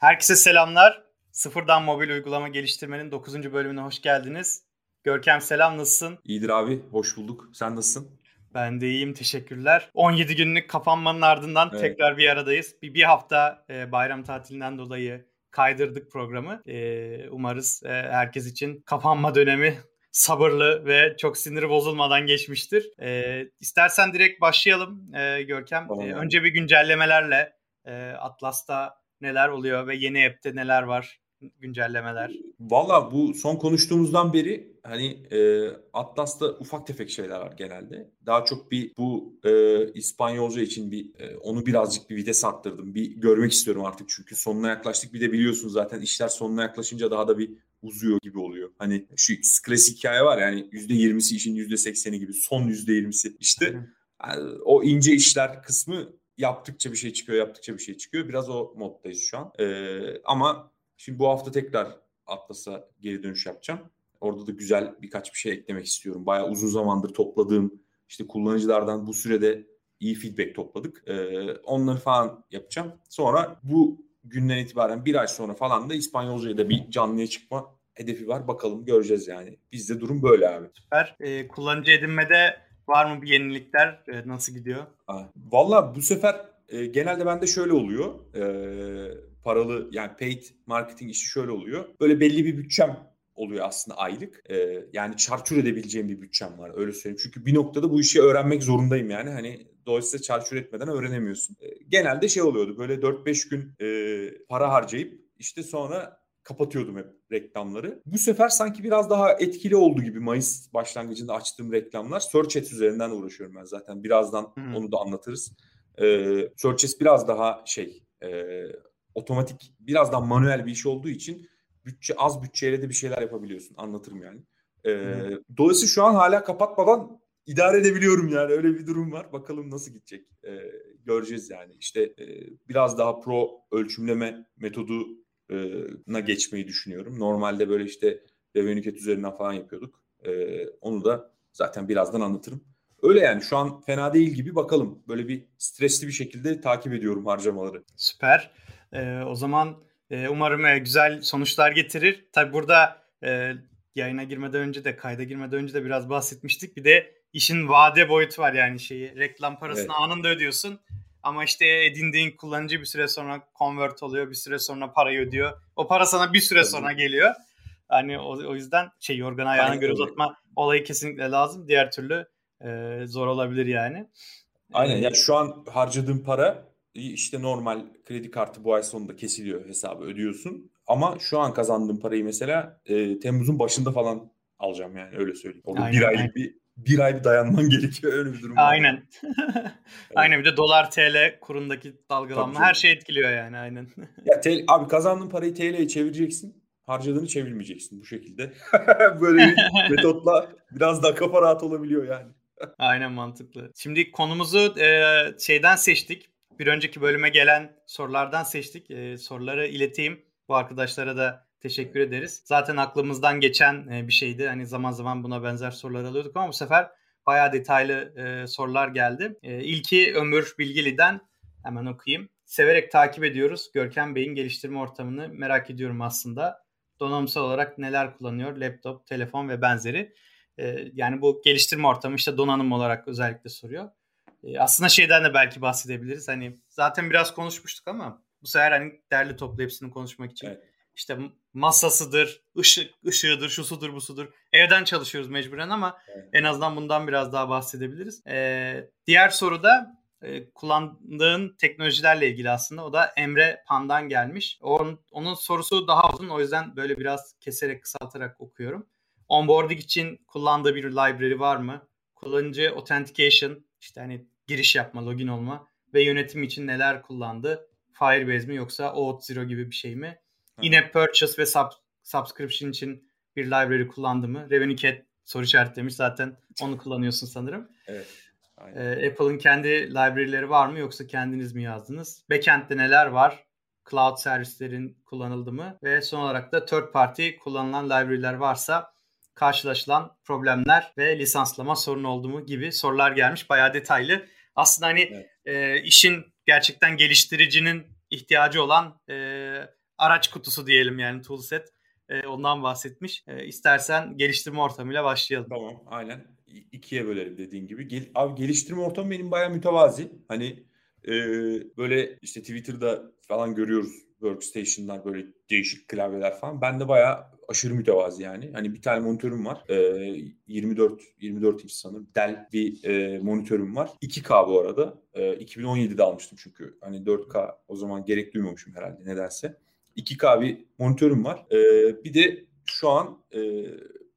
Herkese selamlar. Sıfırdan mobil uygulama geliştirmenin 9. bölümüne hoş geldiniz. Görkem selam nasılsın? İyidir abi hoş bulduk. Sen nasılsın? Ben de iyiyim teşekkürler. 17 günlük kapanmanın ardından evet. tekrar bir aradayız. Bir, bir hafta e, bayram tatilinden dolayı kaydırdık programı. E, umarız e, herkes için kapanma dönemi sabırlı ve çok siniri bozulmadan geçmiştir. E, istersen direkt başlayalım e, Görkem. Tamam. E, önce bir güncellemelerle e, Atlas'ta neler oluyor ve yeni app'te neler var güncellemeler? Valla bu son konuştuğumuzdan beri hani e, Atlas'ta ufak tefek şeyler var genelde. Daha çok bir bu e, İspanyolca için bir e, onu birazcık bir vites arttırdım. Bir görmek istiyorum artık çünkü sonuna yaklaştık. Bir de biliyorsunuz zaten işler sonuna yaklaşınca daha da bir uzuyor gibi oluyor. Hani şu klasik hikaye var yani %20'si işin %80'i gibi son %20'si işte. Yani o ince işler kısmı yaptıkça bir şey çıkıyor, yaptıkça bir şey çıkıyor. Biraz o moddayız şu an. Ee, ama şimdi bu hafta tekrar Atlas'a geri dönüş yapacağım. Orada da güzel birkaç bir şey eklemek istiyorum. Bayağı uzun zamandır topladığım işte kullanıcılardan bu sürede iyi feedback topladık. Ee, onları falan yapacağım. Sonra bu günden itibaren bir ay sonra falan da İspanyolca'ya da bir canlıya çıkma hedefi var. Bakalım göreceğiz yani. Bizde durum böyle abi. Süper. Ee, kullanıcı edinmede Var mı bir yenilikler? E, nasıl gidiyor? Valla bu sefer e, genelde bende şöyle oluyor. E, paralı yani paid marketing işi şöyle oluyor. Böyle belli bir bütçem oluyor aslında aylık. E, yani çarçur edebileceğim bir bütçem var öyle söyleyeyim. Çünkü bir noktada bu işi öğrenmek zorundayım yani. Hani dolayısıyla çarçur etmeden öğrenemiyorsun. E, genelde şey oluyordu böyle 4-5 gün e, para harcayıp işte sonra kapatıyordum hep reklamları. Bu sefer sanki biraz daha etkili oldu gibi Mayıs başlangıcında açtığım reklamlar. Search Ads üzerinden uğraşıyorum ben zaten. Birazdan hmm. onu da anlatırız. Ee, Search Ads biraz daha şey e, otomatik biraz daha manuel bir iş olduğu için bütçe az bütçeyle de bir şeyler yapabiliyorsun. Anlatırım yani. Ee, hmm. Dolayısıyla şu an hala kapatmadan idare edebiliyorum yani öyle bir durum var. Bakalım nasıl gidecek ee, göreceğiz yani. İşte e, biraz daha pro ölçümleme metodu na geçmeyi düşünüyorum. Normalde böyle işte Revenue üzerinden falan yapıyorduk. onu da zaten birazdan anlatırım. Öyle yani şu an fena değil gibi bakalım. Böyle bir stresli bir şekilde takip ediyorum harcamaları. Süper. Ee, o zaman e, umarım e, güzel sonuçlar getirir. Tabi burada e, yayına girmeden önce de kayda girmeden önce de biraz bahsetmiştik. Bir de işin vade boyutu var yani şeyi reklam parasını evet. anında ödüyorsun. Ama işte edindiğin kullanıcı bir süre sonra convert oluyor, bir süre sonra parayı ödüyor. O para sana bir süre sonra geliyor. Hani o, o yüzden şey yorgan ayağına göre uzatma olayı kesinlikle lazım. Diğer türlü e, zor olabilir yani. Aynen ya şu an harcadığım para işte normal kredi kartı bu ay sonunda kesiliyor hesabı ödüyorsun. Ama şu an kazandığım parayı mesela e, Temmuz'un başında falan alacağım yani öyle söyleyeyim. Orada aynen, bir aylık aynen. bir bir ay bir dayanman gerekiyor öyle bir durum. Aynen. Aynen bir de dolar TL kurundaki dalgalanma her şey etkiliyor yani aynen. ya TL, abi kazandığın parayı TL'ye çevireceksin. Harcadığını çevirmeyeceksin bu şekilde. Böyle bir metotla biraz daha kafa rahat olabiliyor yani. aynen mantıklı. Şimdi konumuzu e, şeyden seçtik. Bir önceki bölüme gelen sorulardan seçtik. E, soruları ileteyim. Bu arkadaşlara da teşekkür ederiz. Zaten aklımızdan geçen e, bir şeydi. Hani zaman zaman buna benzer sorular alıyorduk ama bu sefer bayağı detaylı e, sorular geldi. E, ilki Ömür Bilgili'den hemen okuyayım. Severek takip ediyoruz. Görkem Bey'in geliştirme ortamını merak ediyorum aslında. Donanımsal olarak neler kullanıyor? Laptop, telefon ve benzeri. Yani bu geliştirme ortamı işte donanım olarak özellikle soruyor. Aslında şeyden de belki bahsedebiliriz. Hani zaten biraz konuşmuştuk ama bu sefer hani derli toplu hepsini konuşmak için. Evet işte masasıdır, ışık, ışığıdır, şusudur, busudur. Evden çalışıyoruz mecburen ama evet. en azından bundan biraz daha bahsedebiliriz. Ee, diğer soru da e, kullandığın teknolojilerle ilgili aslında. O da Emre Pan'dan gelmiş. Onun, onun sorusu daha uzun o yüzden böyle biraz keserek kısaltarak okuyorum. Onboarding için kullandığı bir library var mı? Kullanıcı authentication işte hani giriş yapma, login olma ve yönetim için neler kullandı? Firebase mi yoksa Auth0 gibi bir şey mi? Yine purchase ve sub, subscription için bir library kullandı mı? Revenue Cat soru işaretlemiş zaten onu kullanıyorsun sanırım. Evet. Ee, Apple'ın kendi library'leri var mı yoksa kendiniz mi yazdınız? Backend'de neler var? Cloud servislerin kullanıldı mı? Ve son olarak da third party kullanılan library'ler varsa karşılaşılan problemler ve lisanslama sorunu oldu mu gibi sorular gelmiş. Bayağı detaylı. Aslında hani evet. e, işin gerçekten geliştiricinin ihtiyacı olan e, araç kutusu diyelim yani toolset. E, ondan bahsetmiş. E, istersen geliştirme ortamıyla başlayalım. Tamam aynen. İkiye bölelim dediğin gibi. Gel, abi geliştirme ortamı benim bayağı mütevazi. Hani e, böyle işte Twitter'da falan görüyoruz workstation'lar böyle değişik klavyeler falan. Ben de bayağı aşırı mütevazi yani. Hani bir tane monitörüm var. E, 24 24 inç sanırım. Dell bir e, monitörüm var. 2K bu arada. E, 2017'de almıştım çünkü. Hani 4K o zaman gerek duymamışım herhalde nedense. 2K bir monitörüm var. E, bir de şu an e,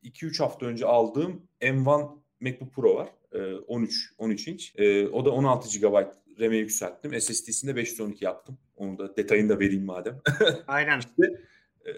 2-3 hafta önce aldığım M1 MacBook Pro var. E, 13 13 inç. E, o da 16 GB RAM'e yükselttim. SSD'sini de 512 yaptım. Onu da detayını da vereyim madem. Aynen. işte, e,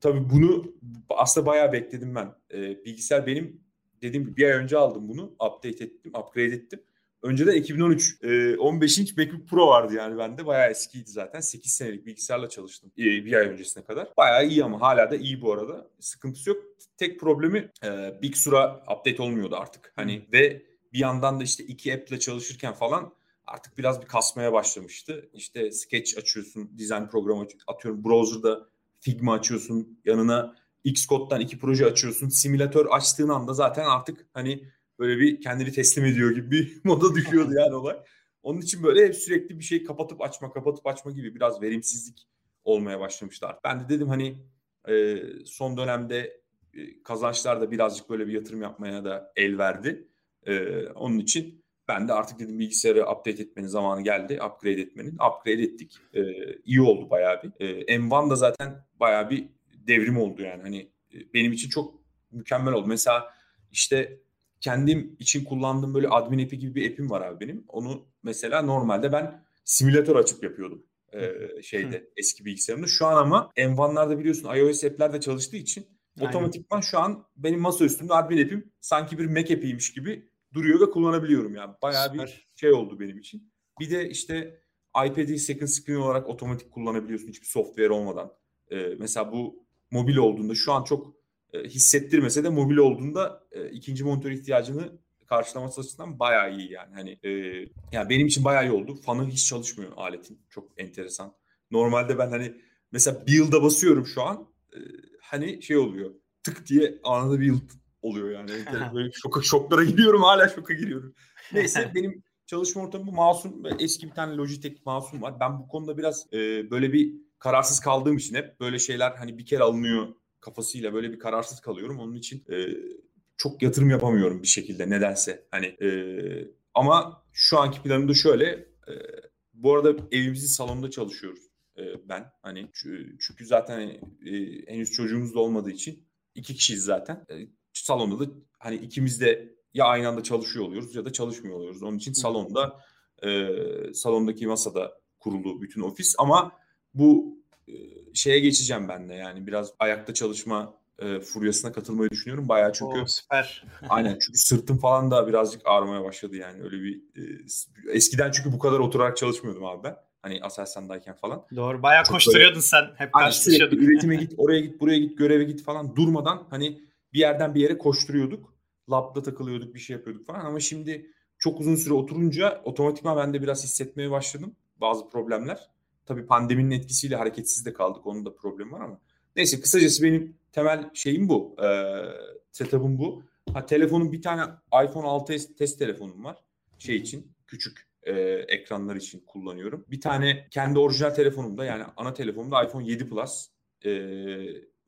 tabii bunu aslında bayağı bekledim ben. E, bilgisayar benim dediğim gibi bir ay önce aldım bunu. Update ettim, upgrade ettim. Önceden 2013 e, 15 inç MacBook Pro vardı yani bende. Bayağı eskiydi zaten. 8 senelik bilgisayarla çalıştım e, bir ay öncesine kadar. Bayağı iyi ama hala da iyi bu arada. Sıkıntısı yok. Tek problemi e, Big Sur'a update olmuyordu artık. Hani ve bir yandan da işte iki app ile çalışırken falan artık biraz bir kasmaya başlamıştı. İşte Sketch açıyorsun, design programı atıyorum. Browser'da Figma açıyorsun. Yanına Xcode'dan iki proje açıyorsun. Simülatör açtığın anda zaten artık hani böyle bir kendini teslim ediyor gibi bir moda düşüyordu yani olay. Onun için böyle sürekli bir şey kapatıp açma, kapatıp açma gibi biraz verimsizlik olmaya başlamışlar. Ben de dedim hani e, son dönemde e, kazançlar da birazcık böyle bir yatırım yapmaya da el verdi. E, onun için ben de artık dedim bilgisayarı update etmenin zamanı geldi. Upgrade etmenin. Upgrade ettik. Ee, iyi oldu bayağı bir. Ee, M1 da zaten bayağı bir devrim oldu yani. Hani e, benim için çok mükemmel oldu. Mesela işte kendim için kullandığım böyle admin app'i gibi bir app'im var abi benim. Onu mesela normalde ben simülatör açıp yapıyordum. Ee, şeyde Hı. eski bilgisayarımda. Şu an ama M1'larda biliyorsun iOS app'lerde çalıştığı için Aynen. otomatikman şu an benim masa üstümde admin app'im sanki bir Mac app'iymiş gibi duruyor ve kullanabiliyorum yani. Bayağı Süper. bir şey oldu benim için. Bir de işte iPad'i second screen olarak otomatik kullanabiliyorsun hiçbir software olmadan. Ee, mesela bu mobil olduğunda şu an çok e, hissettirmese de mobil olduğunda e, ikinci monitör ihtiyacını karşılaması açısından bayağı iyi yani. Hani e, yani benim için bayağı iyi oldu. Fanı hiç çalışmıyor aletin. Çok enteresan. Normalde ben hani mesela build'a basıyorum şu an. E, hani şey oluyor. Tık diye anında build oluyor yani. Böyle şoka, şoklara giriyorum hala şoka giriyorum. Neyse benim çalışma ortamı bu masum eski bir tane Logitech masum var. Ben bu konuda biraz e, böyle bir kararsız kaldığım için hep böyle şeyler hani bir kere alınıyor kafasıyla böyle bir kararsız kalıyorum. Onun için e, çok yatırım yapamıyorum bir şekilde nedense. Hani e, ama şu anki planım da şöyle. E, bu arada evimizin salonunda çalışıyoruz e, ben. Hani çünkü zaten e, henüz çocuğumuz da olmadığı için iki kişiyiz zaten. E, salonda da hani ikimiz de ya aynı anda çalışıyor oluyoruz ya da çalışmıyor oluyoruz. Onun için salonda e, salondaki masada kurulu bütün ofis ama bu şeye geçeceğim ben de yani biraz ayakta çalışma e, furyasına katılmayı düşünüyorum bayağı çünkü Oo, süper. aynen çünkü sırtım falan da birazcık ağrımaya başladı yani öyle bir e, eskiden çünkü bu kadar oturarak çalışmıyordum abi ben. Hani Aselsan'dayken falan. Doğru. Bayağı Çok koşturuyordun böyle, sen. Hep sürekli üretime git, oraya git, buraya git, göreve git falan durmadan hani bir yerden bir yere koşturuyorduk. Labda takılıyorduk, bir şey yapıyorduk falan ama şimdi çok uzun süre oturunca otomatikman ben de biraz hissetmeye başladım bazı problemler. Tabii pandeminin etkisiyle hareketsiz de kaldık. Onun da problemi var ama. Neyse kısacası benim temel şeyim bu. Ee, setup'ım bu. Ha, telefonun bir tane iPhone 6s test telefonum var. Şey için küçük e, ekranlar için kullanıyorum. Bir tane kendi orijinal telefonumda yani ana telefonumda iPhone 7 Plus. E,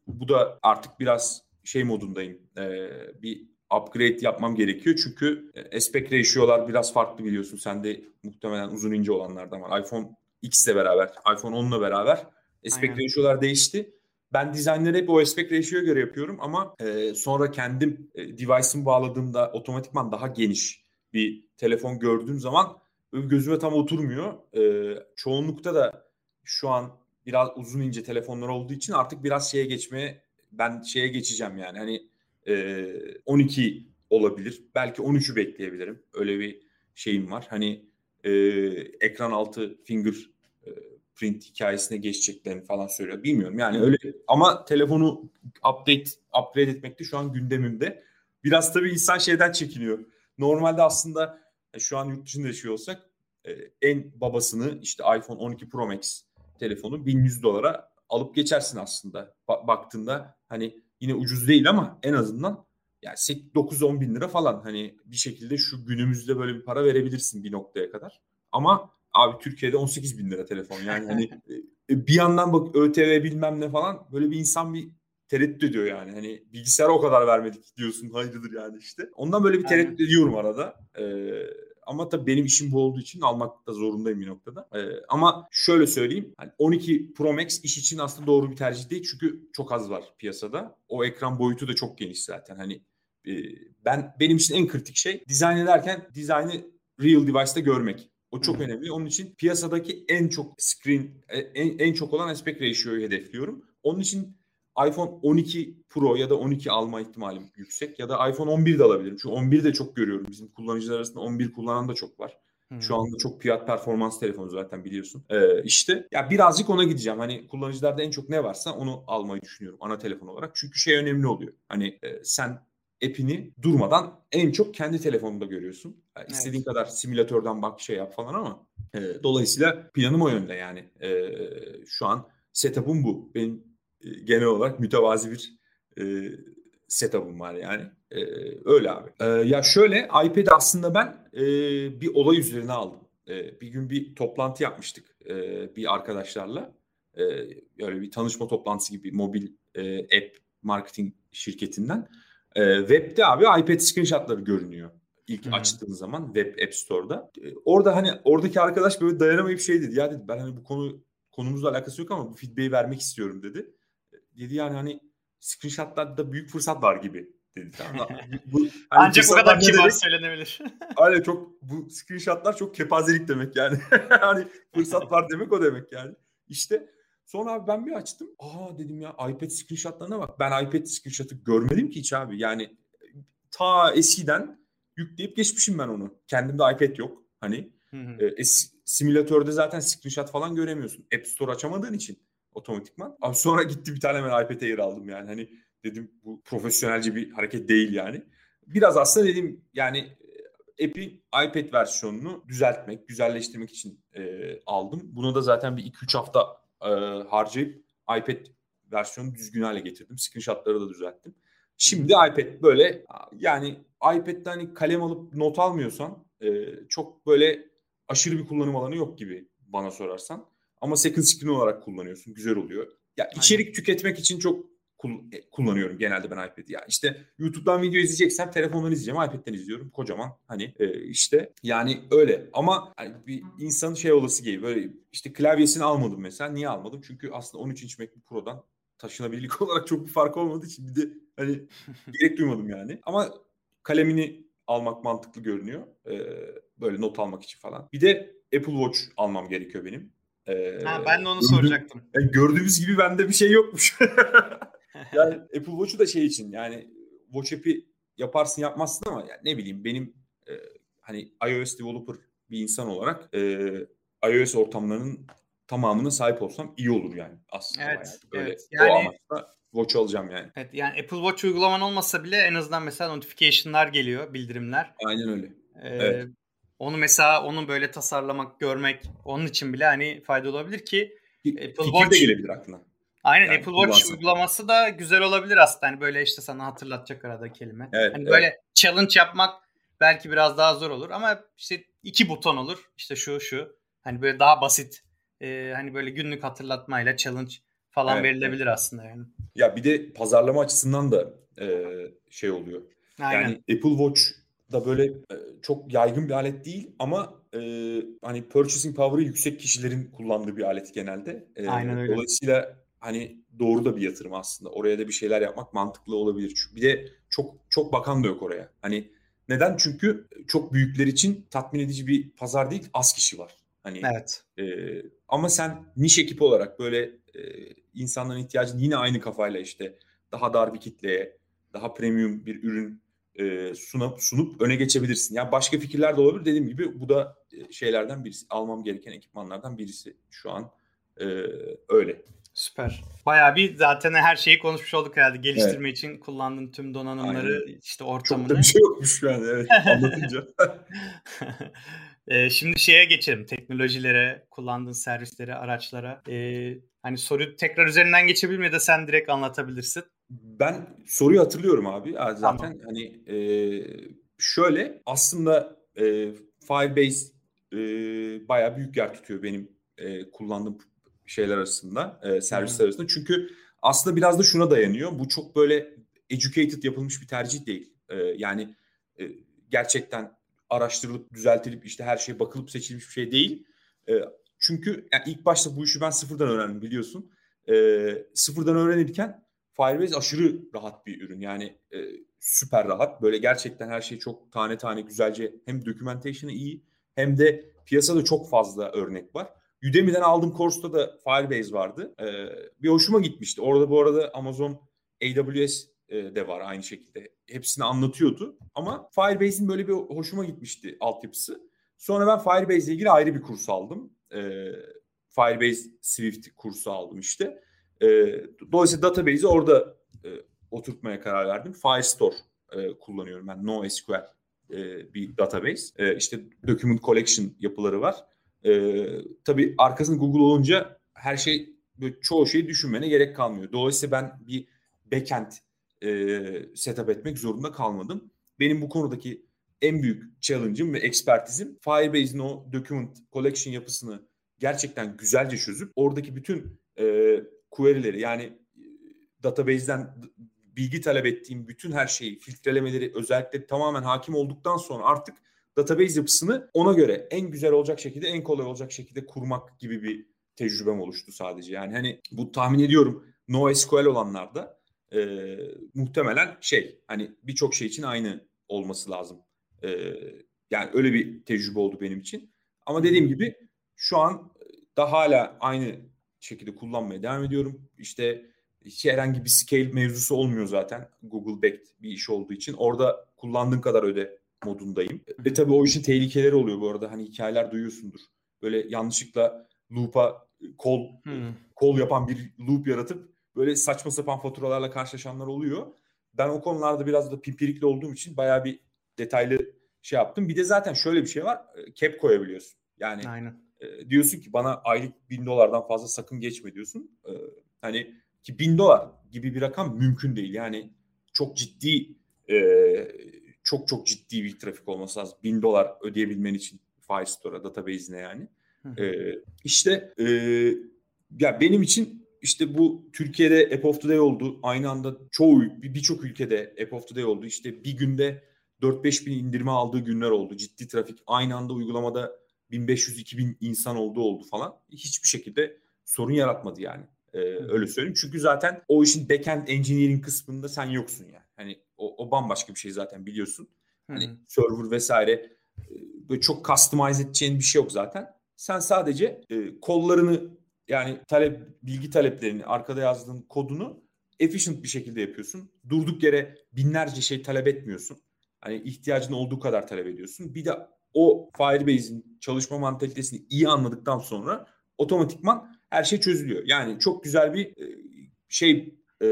bu da artık biraz şey modundayım. E, bir upgrade yapmam gerekiyor. Çünkü e, aspect ratio'lar biraz farklı biliyorsun. Sen de muhtemelen uzun ince olanlardan var. iPhone X ile beraber, iPhone 10 ile beraber aspect Aynen. ratio'lar değişti. Ben dizaynları hep o aspect ratio'ya göre yapıyorum ama e, sonra kendim e, device'ımı bağladığımda otomatikman daha geniş bir telefon gördüğüm zaman gözüme tam oturmuyor. E, çoğunlukta da şu an biraz uzun ince telefonlar olduğu için artık biraz şeye geçmeye ben şeye geçeceğim yani hani e, 12 olabilir. Belki 13'ü bekleyebilirim. Öyle bir şeyim var. Hani e, ekran altı finger e, print hikayesine geçeceklerini falan söylüyor. Bilmiyorum yani öyle ama telefonu update upgrade etmekte şu an gündemimde. Biraz tabii insan şeyden çekiniyor. Normalde aslında e, şu an yurt dışında yaşıyor olsak e, en babasını işte iPhone 12 Pro Max telefonu 1100 dolara alıp geçersin aslında ba- baktığında hani yine ucuz değil ama en azından yani 9-10 bin lira falan hani bir şekilde şu günümüzde böyle bir para verebilirsin bir noktaya kadar. Ama abi Türkiye'de 18 bin lira telefon yani hani e, bir yandan bak ÖTV bilmem ne falan böyle bir insan bir tereddüt ediyor yani. Hani bilgisayara o kadar vermedik diyorsun hayırdır yani işte. Ondan böyle bir tereddüt ediyorum arada. Ee, ama tabii benim işim bu olduğu için almak da zorundayım bir noktada. Ee, ama şöyle söyleyeyim. Hani 12 Pro Max iş için aslında doğru bir tercih değil. Çünkü çok az var piyasada. O ekran boyutu da çok geniş zaten. Hani e, ben benim için en kritik şey dizayn ederken dizaynı real device'da görmek. O çok önemli. Onun için piyasadaki en çok screen e, en, en çok olan aspect ratio'yu hedefliyorum. Onun için iPhone 12 Pro ya da 12 alma ihtimalim yüksek ya da iPhone 11 de alabilirim. Çünkü 11 de çok görüyorum. Bizim kullanıcılar arasında 11 kullanan da çok var. Hmm. Şu anda çok fiyat performans telefonu zaten biliyorsun. Ee, işte ya birazcık ona gideceğim. Hani kullanıcılarda en çok ne varsa onu almayı düşünüyorum ana telefon olarak. Çünkü şey önemli oluyor. Hani e, sen app'ini durmadan en çok kendi telefonunda görüyorsun. Yani evet. İstediğin kadar simülatörden bak şey yap falan ama e, dolayısıyla planım o yönde yani. E, şu an setup'ım bu. Benim e, genel olarak mütevazi bir e, setup'ım var yani. E, öyle abi. E, ya şöyle iPad aslında ben e, bir olay üzerine aldım. E, bir gün bir toplantı yapmıştık e, bir arkadaşlarla. E, böyle bir tanışma toplantısı gibi mobil e, app marketing şirketinden. E, web'de abi iPad screenshotları görünüyor. İlk hmm. açtığın zaman web app store'da. E, orada hani oradaki arkadaş böyle dayanamayıp şey dedi. Ya dedi ben hani bu konu konumuzla alakası yok ama bu feedback'i vermek istiyorum dedi dedi yani hani screenshotlarda büyük fırsat var gibi dedi. Tamam. bu, hani Ancak bu kadar kibar demek, söylenebilir. Öyle çok bu screenshotlar çok kepazelik demek yani. hani fırsat var demek o demek yani. İşte sonra abi ben bir açtım. Aa dedim ya iPad screenshotlarına bak. Ben iPad screenshot'ı görmedim ki hiç abi. Yani ta eskiden yükleyip geçmişim ben onu. Kendimde iPad yok. Hani e, simülatörde zaten screenshot falan göremiyorsun. App Store açamadığın için otomatikman. Abi sonra gitti bir tane hemen iPad Air aldım yani. Hani dedim bu profesyonelce bir hareket değil yani. Biraz aslında dedim yani e, app'in iPad versiyonunu düzeltmek, güzelleştirmek için e, aldım. Bunu da zaten bir 2-3 hafta e, harcayıp iPad versiyonu düzgün hale getirdim. Screenshotları da düzelttim. Şimdi iPad böyle yani iPad'de hani kalem alıp not almıyorsan e, çok böyle aşırı bir kullanım alanı yok gibi bana sorarsan. Ama second screen olarak kullanıyorsun. Güzel oluyor. Ya içerik Aynen. tüketmek için çok kullanıyorum genelde ben iPad'i. Ya işte YouTube'dan video izleyeceksem telefondan izleyeceğim, iPad'den izliyorum. Kocaman hani e, işte yani öyle. Ama hani bir insanın şey olası gibi böyle işte klavyesini almadım mesela. Niye almadım? Çünkü aslında 13 inç MacBook Pro'dan taşınabilirlik olarak çok bir fark olmadığı için bir de hani gerek duymadım yani. Ama kalemini almak mantıklı görünüyor. Ee, böyle not almak için falan. Bir de Apple Watch almam gerekiyor benim. Ee, ha, ben de onu gördüğüm, soracaktım. Yani gördüğümüz gibi bende bir şey yokmuş. yani Apple Watch'u da şey için yani Watch app'i yaparsın yapmazsın ama yani ne bileyim benim e, hani iOS developer bir insan olarak e, iOS ortamlarının tamamına sahip olsam iyi olur yani aslında. Evet, yani. evet. yani, o amaçla Watch alacağım yani. Evet yani Apple Watch uygulaman olmasa bile en azından mesela notification'lar geliyor, bildirimler. Aynen öyle. Ee, evet. Onu mesela onu böyle tasarlamak, görmek onun için bile hani fayda olabilir ki Apple Watch de gelebilir aklına. Aynen yani Apple Watch kullansın. uygulaması da güzel olabilir aslında. Hani böyle işte sana hatırlatacak arada kelime. Evet, hani evet. böyle challenge yapmak belki biraz daha zor olur ama işte iki buton olur. İşte şu şu. Hani böyle daha basit. E, hani böyle günlük hatırlatmayla challenge falan evet, verilebilir evet. aslında yani. Ya bir de pazarlama açısından da e, şey oluyor. Aynen. Yani Apple Watch da böyle e, çok yaygın bir alet değil ama e, hani purchasing power'ı yüksek kişilerin kullandığı bir alet genelde. E, Aynen öyle. Dolayısıyla hani doğru da bir yatırım aslında. Oraya da bir şeyler yapmak mantıklı olabilir. Bir de çok çok bakan da yok oraya. Hani neden? Çünkü çok büyükler için tatmin edici bir pazar değil, az kişi var. Hani Evet. E, ama sen niş ekip olarak böyle e, insanların ihtiyacını yine aynı kafayla işte daha dar bir kitleye, daha premium bir ürün e, sunup sunup öne geçebilirsin. Yani başka fikirler de olabilir. Dediğim gibi bu da e, şeylerden birisi. Almam gereken ekipmanlardan birisi şu an e, öyle. Süper. Bayağı bir zaten her şeyi konuşmuş olduk herhalde. Geliştirme evet. için kullandığın tüm donanımları, Aynen. işte ortamını. Çok da bir şey yokmuş yani evet anlatınca. ee, şimdi şeye geçelim. Teknolojilere, kullandığın servislere, araçlara. Ee, Hani soruyu tekrar üzerinden geçebilir mi de sen direkt anlatabilirsin. Ben soruyu hatırlıyorum abi. Zaten tamam. hani e, şöyle aslında e, Firebase e, bayağı büyük yer tutuyor benim e, kullandığım şeyler arasında, e, servisler arasında. Çünkü aslında biraz da şuna dayanıyor. Bu çok böyle educated yapılmış bir tercih değil. E, yani e, gerçekten araştırılıp düzeltilip işte her şeye bakılıp seçilmiş bir şey değil. E, çünkü yani ilk başta bu işi ben sıfırdan öğrendim biliyorsun. E, sıfırdan öğrenirken Firebase aşırı rahat bir ürün. Yani e, süper rahat. Böyle gerçekten her şey çok tane tane güzelce hem documentation'ı iyi hem de piyasada çok fazla örnek var. Udemy'den aldığım kursta da Firebase vardı. Ee, bir hoşuma gitmişti. Orada bu arada Amazon AWS e, de var aynı şekilde. Hepsini anlatıyordu. Ama Firebase'in böyle bir hoşuma gitmişti altyapısı. Sonra ben Firebase ile ilgili ayrı bir kurs aldım. Ee, Firebase Swift kursu aldım işte. Ee, dolayısıyla database'i orada e, oturtmaya karar verdim. Firestore e, kullanıyorum ben. NoSQL e, bir database. E, işte document collection yapıları var. E, tabii arkasında Google olunca her şey çoğu şeyi düşünmene gerek kalmıyor. Dolayısıyla ben bir backend e, setup etmek zorunda kalmadım. Benim bu konudaki en büyük challenge'ım ve ekspertizim Firebase'in o document collection yapısını gerçekten güzelce çözüp oradaki bütün e, query'leri yani e, database'den bilgi talep ettiğim bütün her şeyi, filtrelemeleri, özellikle tamamen hakim olduktan sonra artık database yapısını ona göre en güzel olacak şekilde, en kolay olacak şekilde kurmak gibi bir tecrübem oluştu sadece. Yani hani bu tahmin ediyorum NoSQL olanlarda e, muhtemelen şey hani birçok şey için aynı olması lazım. E, yani öyle bir tecrübe oldu benim için. Ama dediğim gibi şu an da hala aynı şekilde kullanmaya devam ediyorum. İşte hiç herhangi bir scale mevzusu olmuyor zaten. Google backed bir iş olduğu için. Orada kullandığın kadar öde modundayım. Ve tabii o işin tehlikeleri oluyor bu arada. Hani hikayeler duyuyorsundur. Böyle yanlışlıkla loop'a kol hmm. kol yapan bir loop yaratıp böyle saçma sapan faturalarla karşılaşanlar oluyor. Ben o konularda biraz da pimpirikli olduğum için bayağı bir detaylı şey yaptım. Bir de zaten şöyle bir şey var. Cap koyabiliyorsun. Yani Aynen. E, diyorsun ki bana aylık bin dolardan fazla sakın geçme diyorsun. E, hani ki bin dolar gibi bir rakam mümkün değil. Yani çok ciddi e, çok çok ciddi bir trafik olması lazım. Bin dolar ödeyebilmen için Firestore'a database'ine yani. E, işte e, ya benim için işte bu Türkiye'de App of the Day oldu. Aynı anda çoğu birçok ülkede App of the Day oldu. İşte bir günde 4-5 bin indirme aldığı günler oldu. Ciddi trafik. Aynı anda uygulamada 1500-2000 insan olduğu oldu falan. Hiçbir şekilde sorun yaratmadı yani. Ee, öyle söyleyeyim. Çünkü zaten o işin backend engineering kısmında sen yoksun yani. Hani o, o bambaşka bir şey zaten biliyorsun. Hani Hı-hı. server vesaire e, böyle çok customize edeceğin bir şey yok zaten. Sen sadece e, kollarını yani talep bilgi taleplerini arkada yazdığın kodunu efficient bir şekilde yapıyorsun. Durduk yere binlerce şey talep etmiyorsun. Hani ihtiyacın olduğu kadar talep ediyorsun. Bir de o Firebase'in çalışma mantalitesini iyi anladıktan sonra otomatikman her şey çözülüyor. Yani çok güzel bir e, şey e,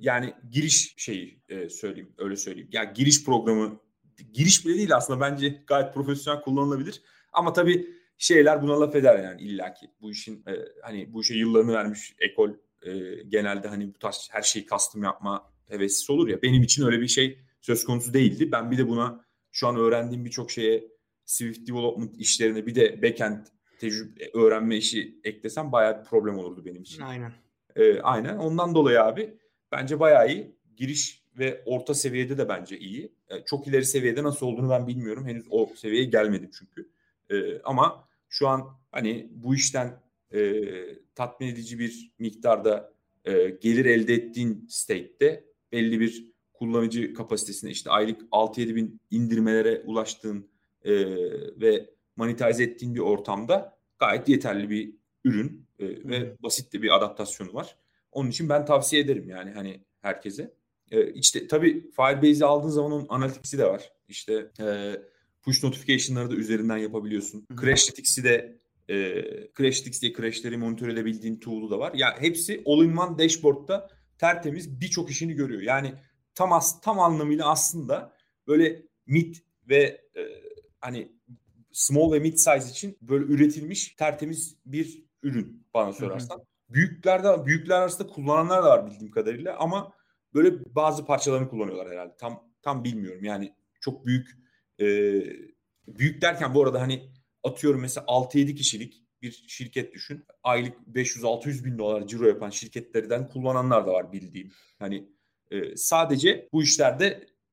yani giriş şeyi e, söyleyeyim öyle söyleyeyim. Yani giriş programı giriş bile değil aslında bence gayet profesyonel kullanılabilir. Ama tabii şeyler buna laf eder yani illaki. Bu işin hani bu işe yıllarını vermiş ekol genelde hani bu tarz her şeyi kastım yapma hevesi olur ya. Benim için öyle bir şey söz konusu değildi. Ben bir de buna şu an öğrendiğim birçok şeye Swift Development işlerine bir de backend tecrübe öğrenme işi eklesem bayağı bir problem olurdu benim için. Aynen. Ee, aynen. Ondan dolayı abi bence bayağı iyi. Giriş ve orta seviyede de bence iyi. Ee, çok ileri seviyede nasıl olduğunu ben bilmiyorum. Henüz o seviyeye gelmedim çünkü. Ee, ama şu an hani bu işten e, tatmin edici bir miktarda e, gelir elde ettiğin state'te belli bir kullanıcı kapasitesine işte aylık 6-7 bin indirmelere ulaştığın e, ve monetize ettiğin bir ortamda gayet yeterli bir ürün e, ve basit de bir adaptasyonu var. Onun için ben tavsiye ederim yani hani herkese. E, işte tabii Firebase'i aldığın zaman onun analitikisi de var. İşte e, push notification'ları da üzerinden yapabiliyorsun. Crashlytics'i de e, Crashlytics diye crashleri monitör edebildiğin tool'u da var. Ya yani hepsi all-in-one dashboard'da tertemiz birçok işini görüyor. Yani tam as tam anlamıyla aslında böyle mid ve e, hani small ve mid size için böyle üretilmiş tertemiz bir ürün bana sorarsan. Hı hı. büyüklerde büyükler arasında kullananlar da var bildiğim kadarıyla ama böyle bazı parçalarını kullanıyorlar herhalde. Tam tam bilmiyorum. Yani çok büyük e, büyük derken bu arada hani atıyorum mesela 6-7 kişilik bir şirket düşün. Aylık 500-600 bin dolar ciro yapan şirketlerden kullananlar da var bildiğim. Hani e, sadece bu işlerde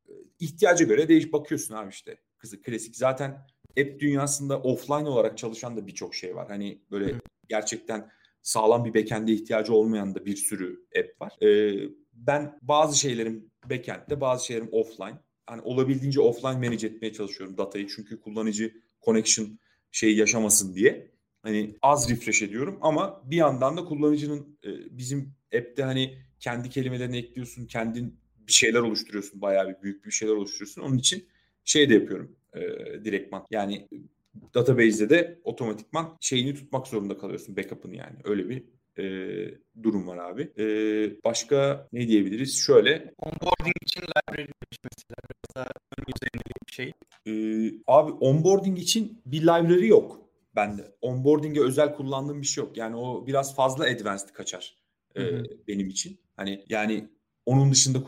e, ihtiyaca göre değiş bakıyorsun abi işte. Kızı klasik. Zaten app dünyasında offline olarak çalışan da birçok şey var. Hani böyle gerçekten sağlam bir backend'e ihtiyacı olmayan da bir sürü app var. Ee, ben bazı şeylerim backend'de, bazı şeylerim offline. Hani olabildiğince offline manage etmeye çalışıyorum datayı. Çünkü kullanıcı connection şeyi yaşamasın diye. Hani az refresh ediyorum ama bir yandan da kullanıcının e, bizim app'te hani kendi kelimelerini ekliyorsun, kendin bir şeyler oluşturuyorsun. Bayağı bir büyük bir şeyler oluşturuyorsun. Onun için şey de yapıyorum e, direktman. Yani database'de de otomatikman şeyini tutmak zorunda kalıyorsun backup'ını yani. Öyle bir e, durum var abi. E, başka ne diyebiliriz? Şöyle. Onboarding için library mesela biraz daha ön bir şey. E, abi onboarding için bir library yok bende. Onboarding'e özel kullandığım bir şey yok. Yani o biraz fazla advanced kaçar e, benim için. Hani yani onun dışında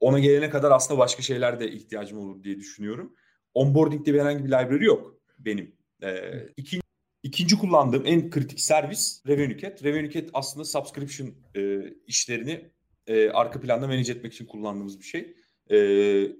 ona gelene kadar aslında başka şeyler de ihtiyacım olur diye düşünüyorum. Onboarding'de bir herhangi bir library yok benim. Ee, ikinci, ikinci kullandığım en kritik servis RevenueCat. RevenueCat aslında subscription e, işlerini e, arka planda manage etmek için kullandığımız bir şey. E,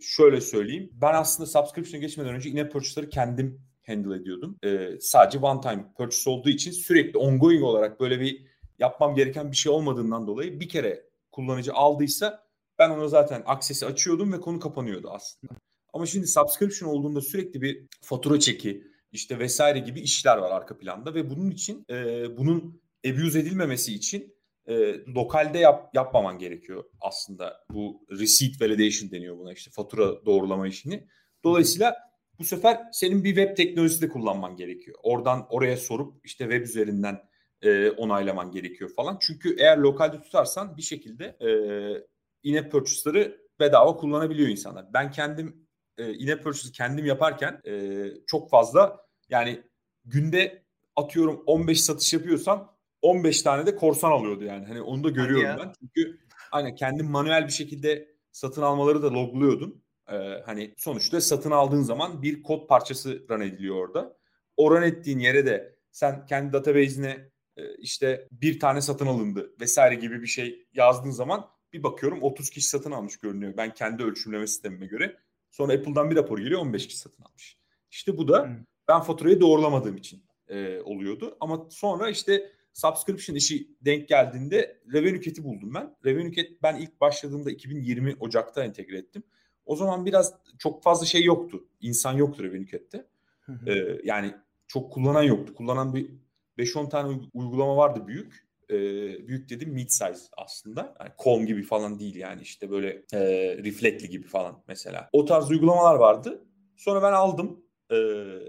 şöyle söyleyeyim. Ben aslında subscription'a geçmeden önce in-app purchase'ları kendim handle ediyordum. E, sadece one time purchase olduğu için sürekli ongoing olarak böyle bir yapmam gereken bir şey olmadığından dolayı bir kere kullanıcı aldıysa ben ona zaten aksesi açıyordum ve konu kapanıyordu aslında. Ama şimdi subscription olduğunda sürekli bir fatura çeki işte vesaire gibi işler var arka planda ve bunun için e, bunun abuse edilmemesi için e, lokalde yap, yapmaman gerekiyor aslında. Bu receipt validation deniyor buna işte fatura doğrulama işini. Dolayısıyla bu sefer senin bir web teknolojisi de kullanman gerekiyor. Oradan oraya sorup işte web üzerinden e, onaylaman gerekiyor falan. Çünkü eğer lokalde tutarsan bir şekilde e, in-app purchase'ları bedava kullanabiliyor insanlar. Ben kendim e, in-app purchase kendim yaparken e, çok fazla yani günde atıyorum 15 satış yapıyorsam 15 tane de korsan alıyordu yani. Hani onu da görüyorum ben. Çünkü hani kendim manuel bir şekilde satın almaları da logluyordum. Ee, hani sonuçta satın aldığın zaman bir kod parçası run ediliyor orada. O run ettiğin yere de sen kendi database'ine e, işte bir tane satın alındı vesaire gibi bir şey yazdığın zaman bir bakıyorum 30 kişi satın almış görünüyor. Ben kendi ölçümleme sistemime göre. Sonra Apple'dan bir rapor geliyor 15 kişi satın almış. İşte bu da hmm. Ben faturayı doğrulamadığım için e, oluyordu. Ama sonra işte subscription işi denk geldiğinde RevenueCat'i buldum ben. RevenueCat ben ilk başladığımda 2020 Ocak'ta entegre ettim. O zaman biraz çok fazla şey yoktu. İnsan yoktu RevenueCat'te. Ee, yani çok kullanan yoktu. Kullanan bir 5-10 tane uygulama vardı büyük. Ee, büyük dedim mid size aslında. Yani Calm gibi falan değil yani işte böyle e, Reflectly gibi falan mesela. O tarz uygulamalar vardı. Sonra ben aldım. Ee,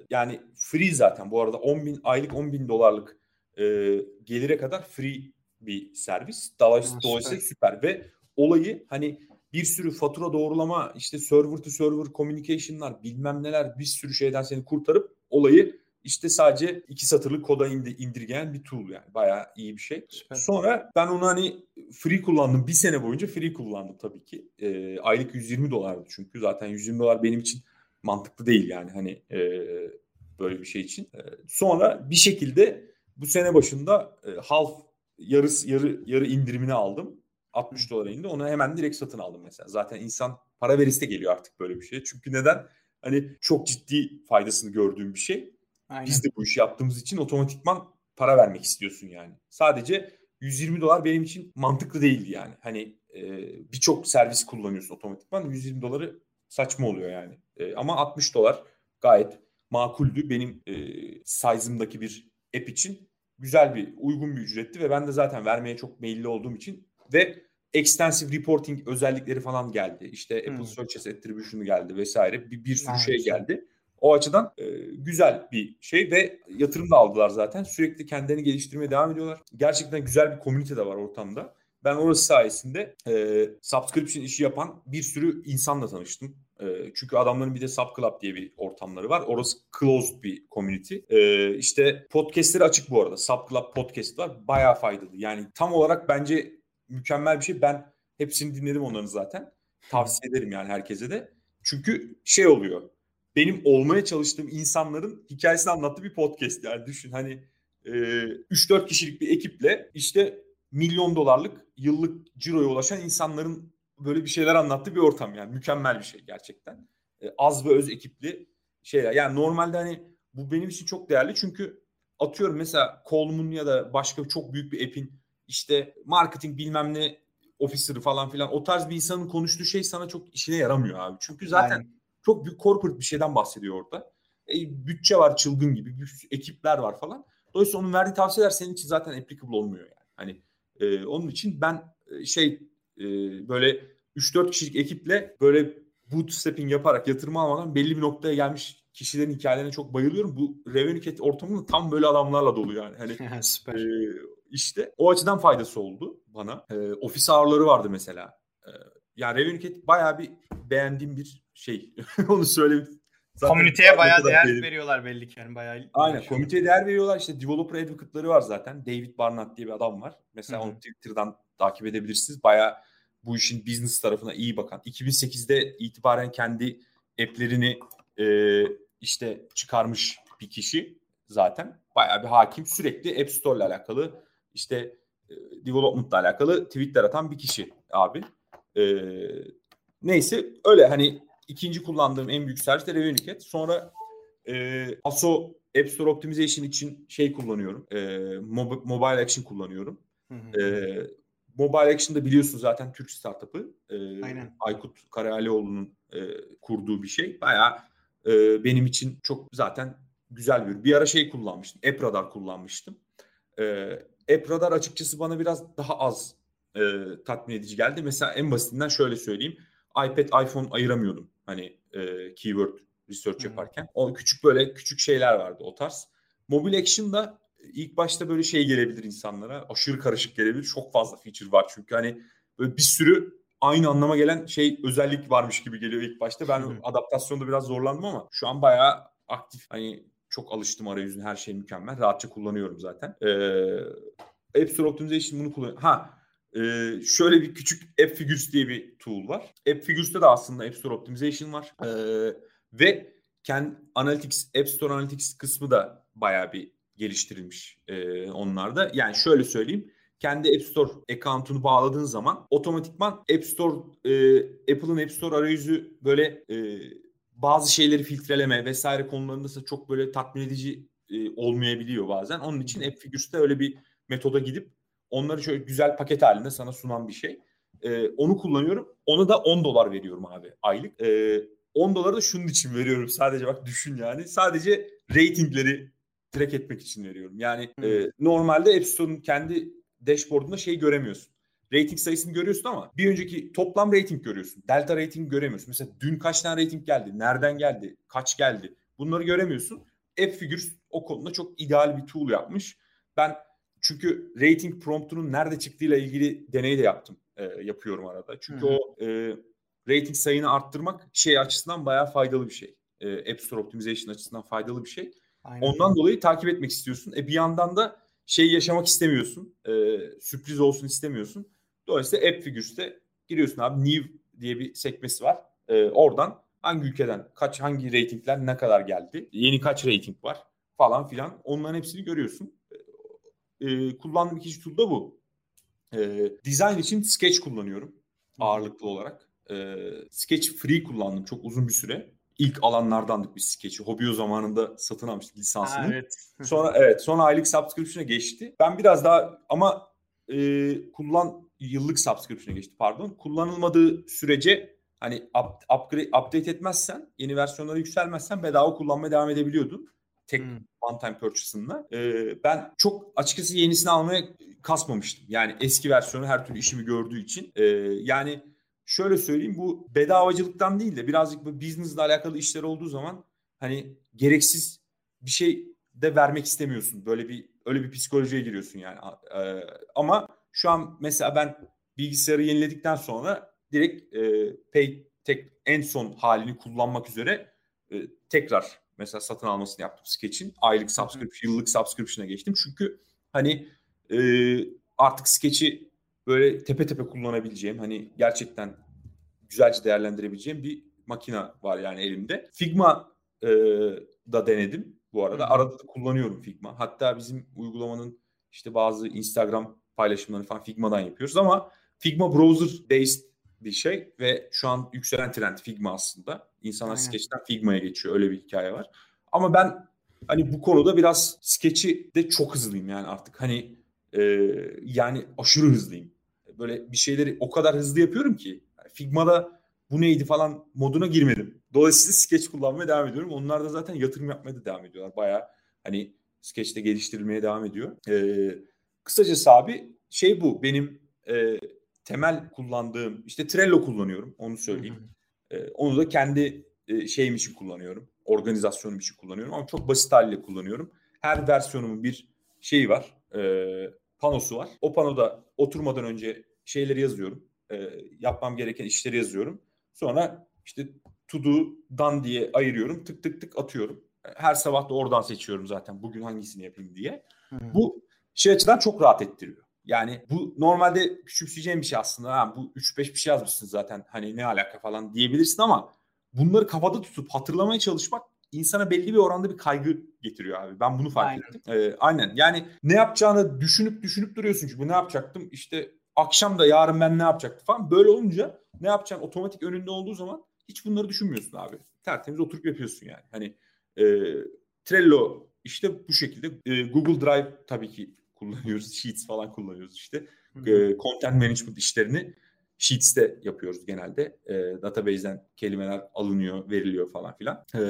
yani free zaten bu arada 10 bin aylık 10 bin dolarlık e, gelire kadar free bir servis. Dolayısıyla, dolayısıyla süper ve olayı hani bir sürü fatura doğrulama işte server to server communication'lar bilmem neler bir sürü şeyden seni kurtarıp olayı işte sadece iki satırlık koda indirgeyen bir tool yani. Bayağı iyi bir şey. Süper. Sonra ben onu hani free kullandım. Bir sene boyunca free kullandım tabii ki. E, aylık 120 dolardı çünkü. Zaten 120 dolar benim için mantıklı değil yani hani e, böyle bir şey için. E, sonra bir şekilde bu sene başında e, half yarıs yarı yarı indirimini aldım. 60 dolara indi. Onu hemen direkt satın aldım mesela. Zaten insan para verisi de geliyor artık böyle bir şey. Çünkü neden? Hani çok ciddi faydasını gördüğüm bir şey. Aynen. Biz de bu işi yaptığımız için otomatikman para vermek istiyorsun yani. Sadece 120 dolar benim için mantıklı değildi yani. Hani e, birçok servis kullanıyorsun otomatikman 120 doları saçma oluyor yani. E, ama 60 dolar gayet makuldü benim e, size'ımdaki bir app için güzel bir uygun bir ücretti ve ben de zaten vermeye çok meyilli olduğum için ve extensive reporting özellikleri falan geldi. İşte Apple hmm. Search as Attribution'u geldi vesaire bir, bir sürü evet. şey geldi. O açıdan e, güzel bir şey ve yatırım da aldılar zaten. Sürekli kendilerini geliştirmeye devam ediyorlar. Gerçekten güzel bir komünite de var ortamda. Ben orası sayesinde e, subscription işi yapan bir sürü insanla tanıştım. Çünkü adamların bir de Sub Club diye bir ortamları var. Orası closed bir community. E, işte podcastleri açık bu arada. Sub Club podcast var. Bayağı faydalı. Yani tam olarak bence mükemmel bir şey. Ben hepsini dinledim onların zaten. Tavsiye ederim yani herkese de. Çünkü şey oluyor. Benim olmaya çalıştığım insanların hikayesini anlattığı bir podcast. Yani düşün hani e, 3-4 kişilik bir ekiple işte milyon dolarlık yıllık ciroya ulaşan insanların böyle bir şeyler anlattığı bir ortam yani mükemmel bir şey gerçekten. E, az ve öz ekipli şeyler. Yani normalde hani bu benim için çok değerli çünkü atıyorum mesela Coleman ya da başka çok büyük bir app'in işte marketing bilmem ne officer'ı falan filan o tarz bir insanın konuştuğu şey sana çok işine yaramıyor abi. Çünkü zaten Aynen. çok büyük corporate bir şeyden bahsediyor orada. E, bütçe var çılgın gibi, ekipler var falan. Dolayısıyla onun verdiği tavsiyeler senin için zaten applicable olmuyor yani. Hani e, onun için ben e, şey e, böyle 3-4 kişilik ekiple böyle bootstrapping yaparak yatırım almadan belli bir noktaya gelmiş kişilerin hikayelerine çok bayılıyorum. Bu revenue ortamında tam böyle adamlarla dolu yani. Hani Süper. E, işte o açıdan faydası oldu bana. E, ofis ağırları vardı mesela. E, yani revenue bayağı bir beğendiğim bir şey. Onu söyleyeyim. Zaten Komüniteye bayağı değer benim. veriyorlar belli ki yani bayağı. Aynen komüniteye değer veriyorlar. İşte developer advocate'ları var zaten. David Barnett diye bir adam var. Mesela Hı-hı. onu Twitter'dan takip edebilirsiniz. Bayağı bu işin business tarafına iyi bakan. 2008'de itibaren kendi app'lerini e, işte çıkarmış bir kişi zaten. Bayağı bir hakim. Sürekli App Store ile alakalı işte e, development ile alakalı tweetler atan bir kişi abi. E, neyse öyle hani ikinci kullandığım en büyük servis de Revenue Sonra e, ASO App Store Optimization için şey kullanıyorum. E, mob- Mobile Action kullanıyorum. Hı hı. E, Mobile Action'da biliyorsun zaten Türk startup'ı. E, Aynen. Aykut Karayalioğlu'nun e, kurduğu bir şey. Bayağı e, benim için çok zaten güzel bir. Bir ara şey kullanmıştım. App Radar kullanmıştım. E, App Radar açıkçası bana biraz daha az e, tatmin edici geldi. Mesela en basitinden şöyle söyleyeyim. iPad, iPhone ayıramıyordum. Hani e, keyword research hmm. yaparken. O küçük böyle küçük şeyler vardı o tarz. Mobile Action'da ilk başta böyle şey gelebilir insanlara. Aşırı karışık gelebilir. Çok fazla feature var çünkü hani böyle bir sürü aynı anlama gelen şey özellik varmış gibi geliyor ilk başta. Ben adaptasyonda biraz zorlandım ama şu an bayağı aktif. Hani çok alıştım arayüzün her şey mükemmel. Rahatça kullanıyorum zaten. Ee, App Store Optimization bunu kullanıyorum. Ha e, şöyle bir küçük App Figures diye bir tool var. App Figures'te de aslında App Store Optimization var. Ee, ve kendi Analytics, App Store Analytics kısmı da bayağı bir geliştirilmiş e, onlarda. Yani şöyle söyleyeyim. Kendi App Store account'unu bağladığın zaman otomatikman App Store e, Apple'ın App Store arayüzü böyle e, bazı şeyleri filtreleme vesaire konularında çok böyle tatmin edici e, olmayabiliyor bazen. Onun için App Figures'te öyle bir metoda gidip onları şöyle güzel paket halinde sana sunan bir şey. E, onu kullanıyorum. Ona da 10 dolar veriyorum abi aylık. E, 10 doları da şunun için veriyorum sadece bak düşün yani. Sadece ratingleri track etmek için veriyorum. Yani hmm. e, normalde App Store'un kendi dashboard'unda şey göremiyorsun. Rating sayısını görüyorsun ama bir önceki toplam rating görüyorsun. Delta rating göremiyorsun. Mesela dün kaç tane rating geldi? Nereden geldi? Kaç geldi? Bunları göremiyorsun. App Figures o konuda çok ideal bir tool yapmış. Ben çünkü rating promptunun nerede çıktığıyla ilgili deney de yaptım. E, yapıyorum arada. Çünkü Hı-hı. o e, rating sayını arttırmak şey açısından bayağı faydalı bir şey. E, App Store Optimization açısından faydalı bir şey. Aynen. Ondan dolayı takip etmek istiyorsun. E bir yandan da şey yaşamak istemiyorsun. E, sürpriz olsun istemiyorsun. Dolayısıyla App Figures'te giriyorsun abi. New diye bir sekmesi var. E, oradan hangi ülkeden kaç hangi ratingler ne kadar geldi? Yeni kaç rating var falan filan. Onların hepsini görüyorsun. E, kullandığım ikinci tool da bu. E, design için Sketch kullanıyorum ağırlıklı olarak. E, Sketch Free kullandım çok uzun bir süre ilk alanlardandık biz skeçi. Hobio zamanında satın almıştık lisansını. Ha, evet. sonra evet sonra aylık subscription'a geçti. Ben biraz daha ama e, kullan yıllık subscription'a geçti pardon. Kullanılmadığı sürece hani up, upgrade, update etmezsen, yeni versiyonlara yükselmezsen bedava kullanmaya devam edebiliyordun. Tek hmm. one time purchase'ınla. Ee, ben çok açıkçası yenisini almaya kasmamıştım. Yani eski versiyonu her türlü işimi gördüğü için. Ee, yani şöyle söyleyeyim bu bedavacılıktan değil de birazcık bu business alakalı işler olduğu zaman hani gereksiz bir şey de vermek istemiyorsun. Böyle bir öyle bir psikolojiye giriyorsun yani. Ee, ama şu an mesela ben bilgisayarı yeniledikten sonra direkt e, pay tek en son halini kullanmak üzere e, tekrar mesela satın almasını yaptım Sketch'in. Aylık subscription, yıllık subscription'a geçtim. Çünkü hani e, artık Sketch'i böyle tepe tepe kullanabileceğim hani gerçekten güzelce değerlendirebileceğim bir makine var yani elimde. Figma e, da denedim bu arada. Arada da kullanıyorum Figma. Hatta bizim uygulamanın işte bazı Instagram paylaşımlarını falan Figma'dan yapıyoruz ama Figma browser based bir şey ve şu an yükselen trend Figma aslında. İnsanlar Aynen. Sketch'ten Figma'ya geçiyor. Öyle bir hikaye var. Ama ben hani bu konuda biraz Sketch'i de çok hızlıyım yani artık. Hani e, yani aşırı hızlıyım. Böyle bir şeyleri o kadar hızlı yapıyorum ki Figma'da bu neydi falan moduna girmedim. Dolayısıyla Sketch kullanmaya devam ediyorum. Onlar da zaten yatırım yapmaya da devam ediyorlar. Baya hani Sketch'te geliştirilmeye devam ediyor. Ee, kısacası abi şey bu benim e, temel kullandığım işte Trello kullanıyorum onu söyleyeyim. Ee, onu da kendi e, şeyim için kullanıyorum. Organizasyonum için kullanıyorum ama çok basit haliyle kullanıyorum. Her versiyonumun bir şeyi var. E, panosu var. O panoda oturmadan önce şeyleri yazıyorum. E, yapmam gereken işleri yazıyorum. Sonra işte to do, done diye ayırıyorum. Tık tık tık atıyorum. Her sabah da oradan seçiyorum zaten bugün hangisini yapayım diye. Hı. Bu şey açıdan çok rahat ettiriyor. Yani bu normalde küçümseyeceğim bir şey aslında. Ha, bu 3-5 bir şey yazmışsın zaten hani ne alaka falan diyebilirsin ama bunları kafada tutup hatırlamaya çalışmak insana belli bir oranda bir kaygı getiriyor abi. Ben bunu fark aynen. ettim. Ee, aynen. Yani ne yapacağını düşünüp düşünüp duruyorsun çünkü bu ne yapacaktım? İşte akşam da yarın ben ne yapacaktım falan. Böyle olunca ne yapacaksın otomatik önünde olduğu zaman hiç bunları düşünmüyorsun abi. Tertemiz oturup yapıyorsun yani. Hani e, Trello işte bu şekilde. E, Google Drive tabii ki kullanıyoruz. Sheets falan kullanıyoruz işte. E, content management işlerini Sheets'te yapıyoruz genelde. E, database'den kelimeler alınıyor, veriliyor falan filan. E,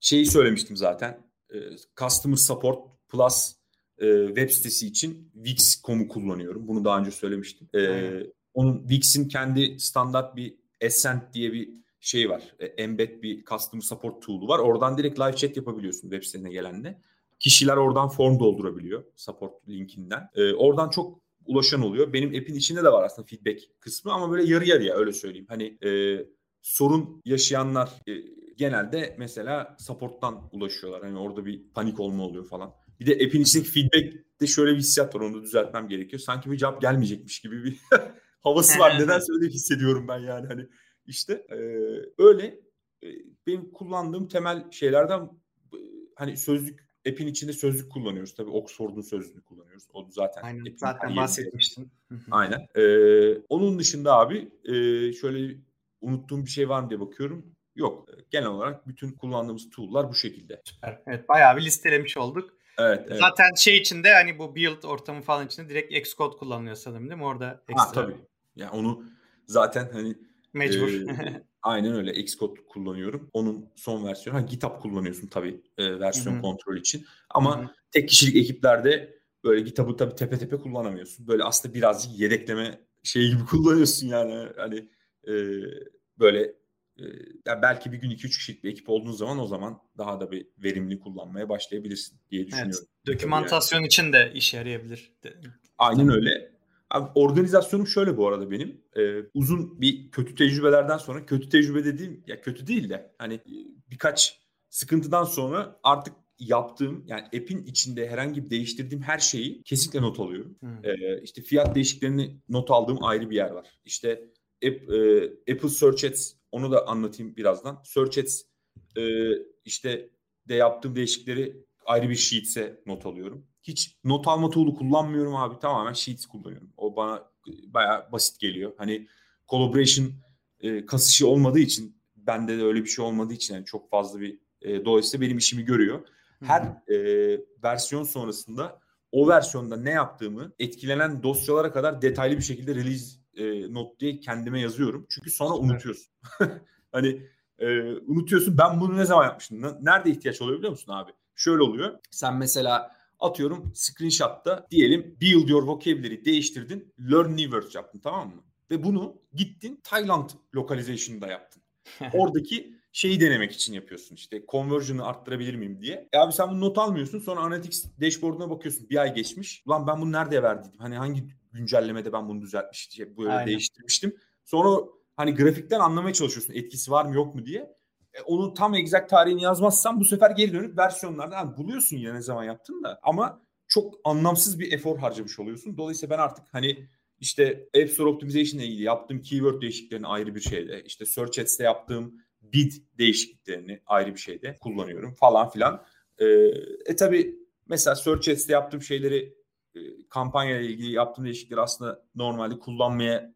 şeyi söylemiştim zaten. E, Customer Support Plus e, web sitesi için Wix.com'u kullanıyorum. Bunu daha önce söylemiştim. E, onun Wix'in kendi standart bir Ascent diye bir şey var. E, embed bir customer support tool'u var. Oradan direkt live chat yapabiliyorsun web sitesine gelenle. Kişiler oradan form doldurabiliyor support linkinden. E, oradan çok ulaşan oluyor. Benim app'in içinde de var aslında feedback kısmı ama böyle yarı yarıya öyle söyleyeyim. Hani e, sorun yaşayanlar e, genelde mesela support'tan ulaşıyorlar. Hani orada bir panik olma oluyor falan. Bir de app'in içindeki feedback'te şöyle bir hissiyat var. Onu da düzeltmem gerekiyor. Sanki bir cevap gelmeyecekmiş gibi bir havası var. Nedense öyle hissediyorum ben yani. Hani işte e, öyle e, benim kullandığım temel şeylerden e, hani sözlük app'in içinde sözlük kullanıyoruz. Tabii Oxford'un sözlüğünü kullanıyoruz. O zaten Aynen, zaten bahsetmiştin. Aynen. Ee, onun dışında abi e, şöyle unuttuğum bir şey var mı diye bakıyorum. Yok. Genel olarak bütün kullandığımız tool'lar bu şekilde. Süper. Evet bayağı bir listelemiş olduk. Evet, evet. Zaten şey içinde hani bu build ortamı falan içinde direkt Xcode kullanılıyor sanırım değil mi? Orada ekstra. Ha, tabii. Yani onu zaten hani mecbur. E, aynen öyle Xcode kullanıyorum. Onun son versiyonu. Ha, GitHub kullanıyorsun tabii e, versiyon Hı-hı. kontrol için. Ama Hı-hı. tek kişilik ekiplerde böyle GitHub'ı tabii tepe tepe kullanamıyorsun. Böyle aslında birazcık yedekleme şey gibi kullanıyorsun yani. Hani e, böyle e, yani belki bir gün 2-3 kişilik bir ekip olduğun zaman o zaman daha da bir verimli kullanmaya başlayabilirsin diye düşünüyorum. Evet, dokümantasyon yani. için de işe yarayabilir. Aynen öyle. Abi, organizasyonum şöyle bu arada benim. Ee, uzun bir kötü tecrübelerden sonra, kötü tecrübe dediğim ya kötü değil de hani e, birkaç sıkıntıdan sonra artık yaptığım yani app'in içinde herhangi bir değiştirdiğim her şeyi kesinlikle not alıyorum. Hmm. Ee, işte fiyat değişiklerini not aldığım ayrı bir yer var. İşte App, e, Apple Search Ads onu da anlatayım birazdan. Search Ads e, işte de yaptığım değişikleri ayrı bir Sheets'e not alıyorum. Hiç not alma tool'u kullanmıyorum abi. Tamamen Sheets kullanıyorum. O bana baya basit geliyor. Hani collaboration e, kasışı olmadığı için bende de öyle bir şey olmadığı için yani çok fazla bir e, dolayısıyla benim işimi görüyor. Her e, versiyon sonrasında o versiyonda ne yaptığımı etkilenen dosyalara kadar detaylı bir şekilde release e, not diye kendime yazıyorum. Çünkü sonra unutuyorsun. hani e, unutuyorsun ben bunu ne zaman yapmıştım? Nerede ihtiyaç oluyor biliyor musun abi? Şöyle oluyor. Sen mesela atıyorum screenshot'ta diyelim build your vocabulary değiştirdin. Learn new words yaptın tamam mı? Ve bunu gittin Thailand localization'da yaptın. Oradaki şeyi denemek için yapıyorsun işte conversion'ı arttırabilir miyim diye. E abi sen bunu not almıyorsun sonra Analytics dashboard'una bakıyorsun bir ay geçmiş. Ulan ben bunu nerede verdiydim? Hani hangi güncellemede ben bunu düzeltmiştim, böyle Aynen. değiştirmiştim. Sonra hani grafikten anlamaya çalışıyorsun etkisi var mı yok mu diye. E, onun tam exact tarihini yazmazsan bu sefer geri dönüp versiyonlardan yani buluyorsun ya ne zaman yaptın da ama çok anlamsız bir efor harcamış oluyorsun. Dolayısıyla ben artık hani işte App Store Optimization ile ilgili yaptığım keyword değişikliklerini ayrı bir şeyde, işte Search Ads'te yaptığım bid değişikliklerini ayrı bir şeyde kullanıyorum falan filan. Ee, e tabi mesela Search Ads'te yaptığım şeyleri e, kampanya ile ilgili yaptığım değişiklikleri aslında normalde kullanmaya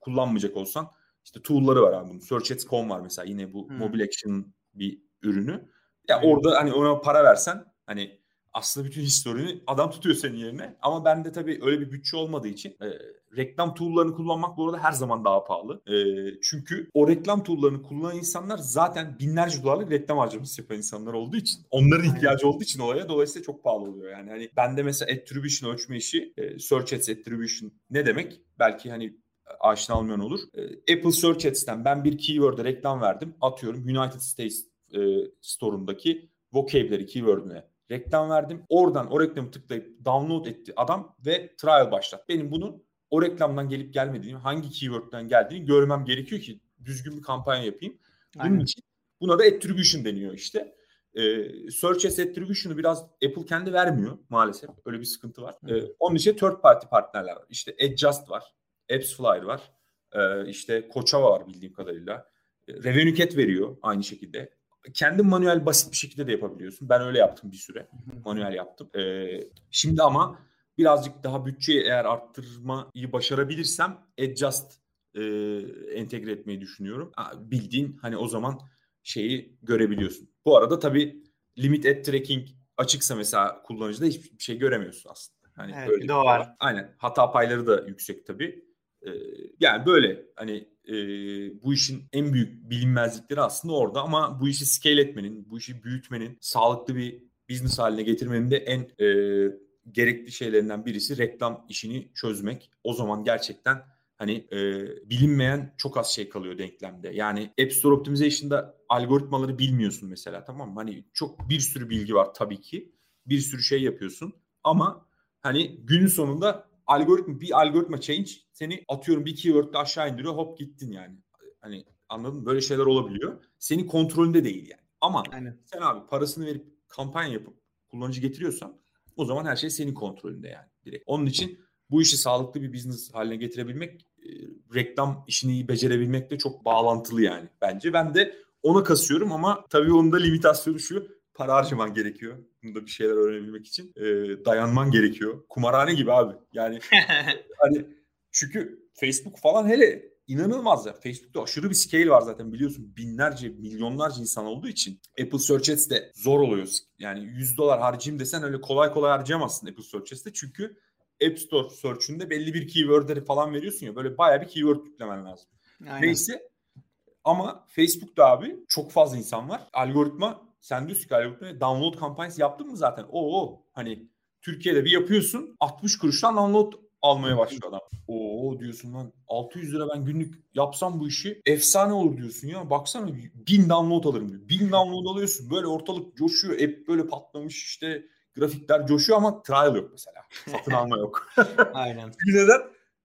kullanmayacak olsan işte tool'ları var abi bunun. Search Ads.com var mesela yine bu hmm. Mobile Action bir ürünü. Ya hmm. orada hani ona para versen hani aslında bütün historini adam tutuyor senin yerine. Ama bende tabii öyle bir bütçe olmadığı için e, reklam tool'larını kullanmak bu arada her zaman daha pahalı. E, çünkü o reklam tool'larını kullanan insanlar zaten binlerce dolarlık reklam harcaması yapan insanlar olduğu için onların ihtiyacı olduğu için olaya dolayısıyla çok pahalı oluyor. Yani hani bende mesela attribution ölçme işi e, search ads attribution ne demek? Belki hani aşina olmayan olur. E, Apple Search Ads'ten ben bir keyword'e reklam verdim. Atıyorum United States e, store'undaki vocabulary keyword'üne reklam verdim. Oradan o reklamı tıklayıp download etti adam ve trial başlat. Benim bunun o reklamdan gelip gelmediğini, hangi keyword'den geldiğini görmem gerekiyor ki düzgün bir kampanya yapayım. Bunun Aynen. için buna da attribution deniyor işte. Ee, Search as Attribution'u biraz Apple kendi vermiyor maalesef. Öyle bir sıkıntı var. Ee, onun için third party partnerler var. İşte Adjust var. AppsFlyer var. Ee, işte Koçava var bildiğim kadarıyla. Ee, Revenue Cat veriyor aynı şekilde kendi manuel basit bir şekilde de yapabiliyorsun. Ben öyle yaptım bir süre. Manuel yaptım. Ee, şimdi ama birazcık daha bütçeyi eğer arttırmayı başarabilirsem Adjust e, entegre etmeyi düşünüyorum. Bildiğin hani o zaman şeyi görebiliyorsun. Bu arada tabii limit ad tracking açıksa mesela kullanıcıda hiçbir şey göremiyorsun aslında. Hani evet, böyle bir de var. Aynen. Hata payları da yüksek tabii. Ee, yani böyle hani e, bu işin en büyük bilinmezlikleri aslında orada ama bu işi scale etmenin, bu işi büyütmenin, sağlıklı bir business haline getirmenin de en e, gerekli şeylerinden birisi reklam işini çözmek. O zaman gerçekten hani e, bilinmeyen çok az şey kalıyor denklemde. Yani App Store Optimization'da algoritmaları bilmiyorsun mesela tamam mı? Hani çok bir sürü bilgi var tabii ki. Bir sürü şey yapıyorsun ama hani günün sonunda algoritma bir algoritma change seni atıyorum bir keyword'de aşağı indiriyor hop gittin yani. Hani anladın mı? Böyle şeyler olabiliyor. Senin kontrolünde değil yani. Ama Aynen. sen abi parasını verip kampanya yapıp kullanıcı getiriyorsan o zaman her şey senin kontrolünde yani direkt. Onun için bu işi sağlıklı bir business haline getirebilmek e, reklam işini iyi becerebilmekle çok bağlantılı yani bence. Ben de ona kasıyorum ama tabii onun da limitasyonu şu para harcaman gerekiyor. Bunda bir şeyler öğrenebilmek için. E, dayanman gerekiyor. Kumarhane gibi abi. Yani hani çünkü Facebook falan hele inanılmaz ya. Facebook'ta aşırı bir scale var zaten biliyorsun. Binlerce, milyonlarca insan olduğu için. Apple Search Ads de zor oluyor. Yani 100 dolar harcayayım desen öyle kolay kolay harcayamazsın Apple Search Ads'te. Çünkü App Store search'ünde belli bir keyword'leri falan veriyorsun ya. Böyle bayağı bir keyword yüklemen lazım. Aynen. Neyse ama Facebook'ta abi çok fazla insan var. Algoritma sen diyorsun ki algoritma download kampanyası yaptın mı zaten? Oo hani Türkiye'de bir yapıyorsun 60 kuruştan download almaya başlıyor adam. Oo diyorsun lan 600 lira ben günlük yapsam bu işi efsane olur diyorsun ya. Baksana bin download alırım diyor. Bin download alıyorsun böyle ortalık coşuyor. App böyle patlamış işte grafikler coşuyor ama trial yok mesela. Satın alma yok. Aynen. Neden?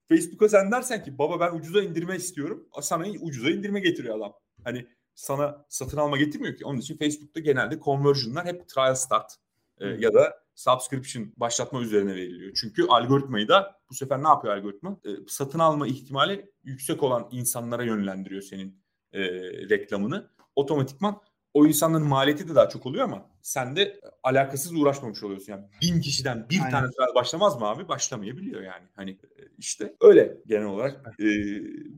Facebook'a sen dersen ki baba ben ucuza indirme istiyorum. Sana ucuza indirme getiriyor adam. Hani sana satın alma getirmiyor ki. Onun için Facebook'ta genelde conversion'lar hep trial start e, ya da subscription başlatma üzerine veriliyor. Çünkü algoritmayı da bu sefer ne yapıyor algoritma? E, satın alma ihtimali yüksek olan insanlara yönlendiriyor senin e, reklamını. Otomatikman o insanların maliyeti de daha çok oluyor ama sen de alakasız uğraşmamış oluyorsun. Yani bin kişiden bir Aynen. tane trial başlamaz mı abi? Başlamayabiliyor yani. Hani e, işte öyle genel olarak e,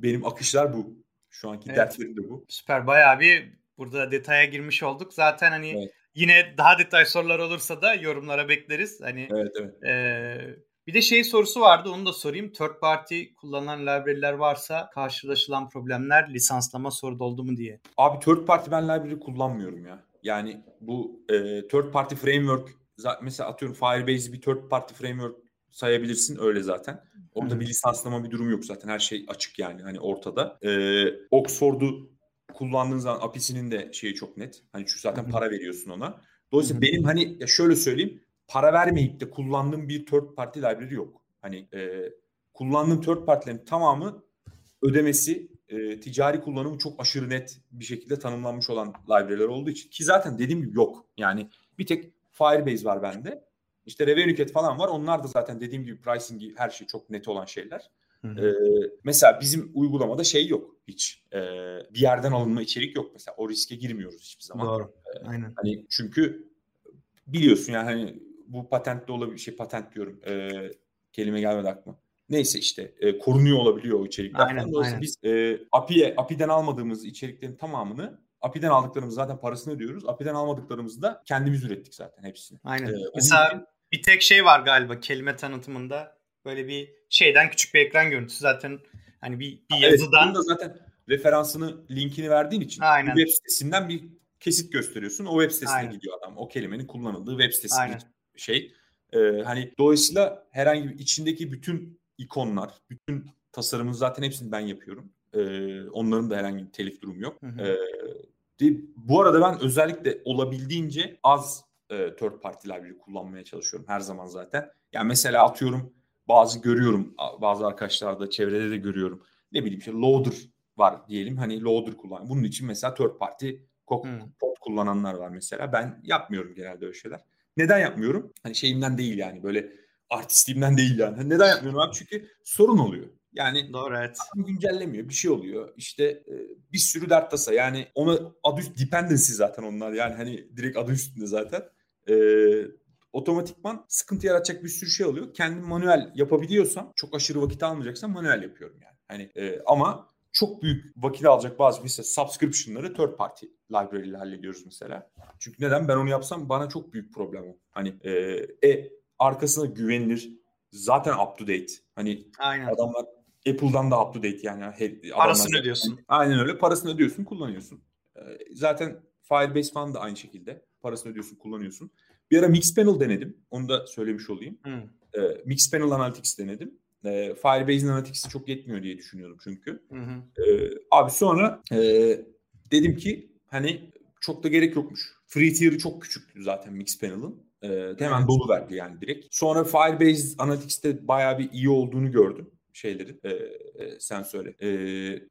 benim akışlar bu. Şu anki evet. dertlerim de bu. Süper. Bayağı bir burada detaya girmiş olduk. Zaten hani evet. yine daha detay sorular olursa da yorumlara bekleriz. Hani Evet evet. E, bir de şey sorusu vardı onu da sorayım. Third party kullanılan library'ler varsa karşılaşılan problemler lisanslama soru doldu mu diye. Abi third party ben library kullanmıyorum ya. Yani bu e, third party framework mesela atıyorum Firebase'i bir third party framework sayabilirsin öyle zaten. Orada Hı-hı. bir lisanslama bir durum yok zaten. Her şey açık yani hani ortada. Ee, Oxford'u kullandığın zaman API'sinin de şeyi çok net. Hani çünkü zaten Hı-hı. para veriyorsun ona. Dolayısıyla Hı-hı. benim hani ya şöyle söyleyeyim. Para vermeyip de kullandığım bir third party library yok. Hani e, kullandığım third party'lerin tamamı ödemesi e, ticari kullanımı çok aşırı net bir şekilde tanımlanmış olan library'ler olduğu için ki zaten dediğim gibi yok. Yani bir tek Firebase var bende. İşte Revenuecat falan var. Onlar da zaten dediğim gibi pricing her şey çok net olan şeyler. Ee, mesela bizim uygulamada şey yok hiç. Ee, bir yerden alınma içerik yok mesela. O riske girmiyoruz hiçbir zaman. Doğru. Ee, Aynen. Hani çünkü biliyorsun yani hani bu patentli olabilir şey patent diyorum. Ee, kelime gelmedi aklıma. Neyse işte e, korunuyor olabiliyor o içerikler. Aynen, aynen. Biz e, API'ye API'den almadığımız içeriklerin tamamını API'den aldıklarımız zaten parasını ödüyoruz. API'den almadıklarımızı da kendimiz ürettik zaten hepsini. Aynen. Ee, Mesela. Bir tek şey var galiba kelime tanıtımında. Böyle bir şeyden küçük bir ekran görüntüsü zaten hani bir, bir yazıdan. Evet, da zaten referansını, linkini verdiğin için Aynen. web sitesinden bir kesit gösteriyorsun. O web sitesine Aynen. gidiyor adam. O kelimenin kullanıldığı web sitesi şey. Ee, hani dolayısıyla herhangi bir içindeki bütün ikonlar, bütün tasarımın zaten hepsini ben yapıyorum. Ee, onların da herhangi bir telif durumu yok. Hı hı. Ee, bu arada ben özellikle olabildiğince az e, third party library kullanmaya çalışıyorum her zaman zaten. Yani mesela atıyorum bazı görüyorum bazı arkadaşlarda çevrede de görüyorum. Ne bileyim işte loader var diyelim hani loader kullan. Bunun için mesela third party kod hmm. kullananlar var mesela. Ben yapmıyorum genelde öyle şeyler. Neden yapmıyorum? Hani şeyimden değil yani böyle artistliğimden değil yani. Hani neden yapmıyorum abi? Çünkü sorun oluyor. Yani Doğru evet. güncellemiyor. Bir şey oluyor. İşte e, bir sürü dert tasa. Yani ona adı üst dependency zaten onlar. Yani hani direkt adı üstünde zaten. E, otomatikman sıkıntı yaratacak bir sürü şey oluyor. Kendim manuel yapabiliyorsam çok aşırı vakit almayacaksa manuel yapıyorum yani. Hani e, ama çok büyük vakit alacak bazı mesela subscription'ları third party library ile hallediyoruz mesela. Çünkü neden ben onu yapsam bana çok büyük problem o. Hani e, e arkasına güvenilir zaten up to date. Hani Aynen. adamlar Apple'dan da up to date yani. Parasını ödüyorsun. Aynen öyle. Parasını ödüyorsun, kullanıyorsun. E, zaten Firebase falan da aynı şekilde. Parasını ödüyorsun, kullanıyorsun. Bir ara Mixpanel denedim. Onu da söylemiş olayım. Hmm. E, Mixpanel Analytics denedim. E, Firebase'in Analytics'i çok yetmiyor diye düşünüyordum çünkü. Hı E, abi sonra e, dedim ki hani çok da gerek yokmuş. Free tier'ı çok küçüktü zaten Mixpanel'ın. E, hemen dolu verdi yani direkt. Sonra Firebase Analytics'te bayağı bir iyi olduğunu gördüm şeyleri e, e, sen söyle. E,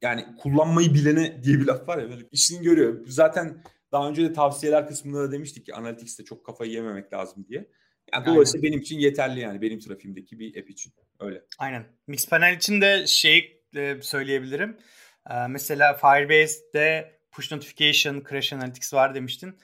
yani kullanmayı bilene diye bir laf var ya böyle işini görüyor. Zaten daha önce de tavsiyeler kısmında da demiştik ki Analytics'te çok kafayı yememek lazım diye. Yani dolayısıyla benim için yeterli yani benim trafiğimdeki bir app için. Öyle. Aynen. Mixpanel için de şey e, söyleyebilirim. E, mesela Firebase'de push notification, crash analytics var demiştin.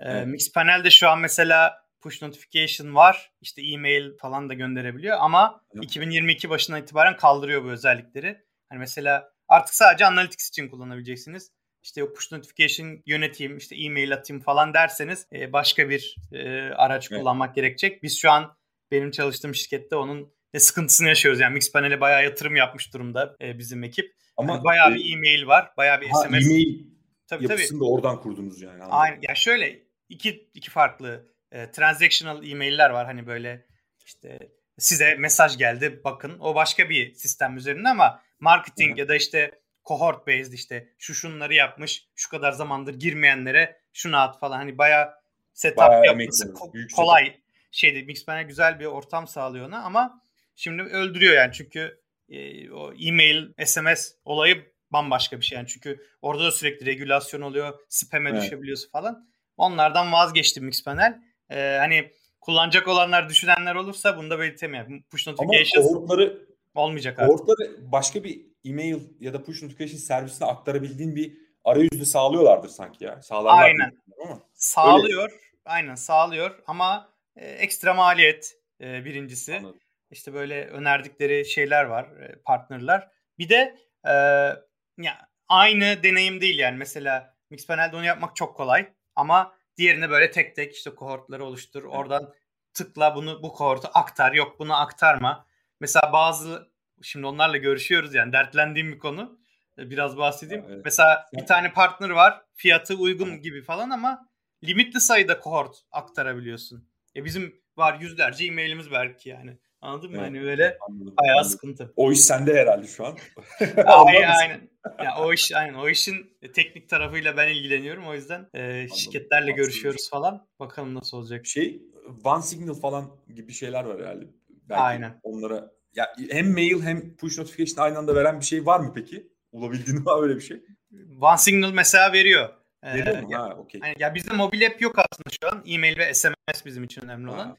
E, evet. Mixpanel'de şu an mesela push notification var. İşte e-mail falan da gönderebiliyor ama evet. 2022 başından itibaren kaldırıyor bu özellikleri. Hani mesela artık sadece analytics için kullanabileceksiniz işte o push notification yöneteyim, işte e-mail atayım falan derseniz e, başka bir e, araç evet. kullanmak gerekecek. Biz şu an benim çalıştığım şirkette onun e, sıkıntısını yaşıyoruz. Yani Mixpanel'e bayağı yatırım yapmış durumda e, bizim ekip. Ama yani bayağı e, bir e-mail var, bayağı bir ha, SMS. E-mail tabii, yapısını tabii. da oradan kurdunuz yani. Anladım. Aynen. Ya şöyle iki iki farklı e, transactional e-mailler var hani böyle işte size mesaj geldi bakın o başka bir sistem üzerinde ama marketing Hı-hı. ya da işte cohort based işte şu şunları yapmış şu kadar zamandır girmeyenlere şunu at falan. Hani bayağı setup bayağı yapması ko- kolay. Setup. şeydi Mixpanel güzel bir ortam sağlıyor ona ama şimdi öldürüyor yani. Çünkü e, o e-mail SMS olayı bambaşka bir şey yani. Çünkü orada da sürekli regülasyon oluyor spam'e evet. düşebiliyorsun falan. Onlardan vazgeçtim Mixpanel. Ee, hani kullanacak olanlar düşünenler olursa bunu da belirteyim yani push kohortları olmayacak artık. Kohortları başka bir e-mail ya da push notification servisine aktarabildiğin bir arayüzde sağlıyorlardır sanki ya. Sağlarlar Aynen. Ama sağlıyor. Öyle. Aynen sağlıyor ama e, ekstra maliyet e, birincisi. Anladım. İşte böyle önerdikleri şeyler var, e, partnerler. Bir de e, ya aynı deneyim değil yani. Mesela Mixpanel'de onu yapmak çok kolay ama diğerine böyle tek tek işte kohortları oluştur. Evet. Oradan tıkla bunu bu kohortu aktar. Yok bunu aktarma. Mesela bazı şimdi onlarla görüşüyoruz yani dertlendiğim bir konu. E, biraz bahsedeyim. Evet. Mesela bir tane partner var. Fiyatı uygun gibi falan ama limitli sayıda kohort aktarabiliyorsun. Ya bizim var yüzlerce e-mailimiz belki yani. Anladın mı? Evet. Hani öyle anladım, bayağı anladım. sıkıntı. O iş sende herhalde şu an. aynen, aynen. Ya o iş aynen o işin teknik tarafıyla ben ilgileniyorum. O yüzden e, şirketlerle anladım. görüşüyoruz falan. Bakalım nasıl olacak. Şey One Signal falan gibi şeyler var herhalde. Belki aynen. Onlara ya hem mail hem push notification aynı anda veren bir şey var mı peki? Mi abi öyle bir şey? One Signal mesela veriyor. Veriyor ee, mu? Ha, okey. Yani, ya bizde mobil app yok aslında şu an. E-mail ve SMS bizim için önemli olan. Ha.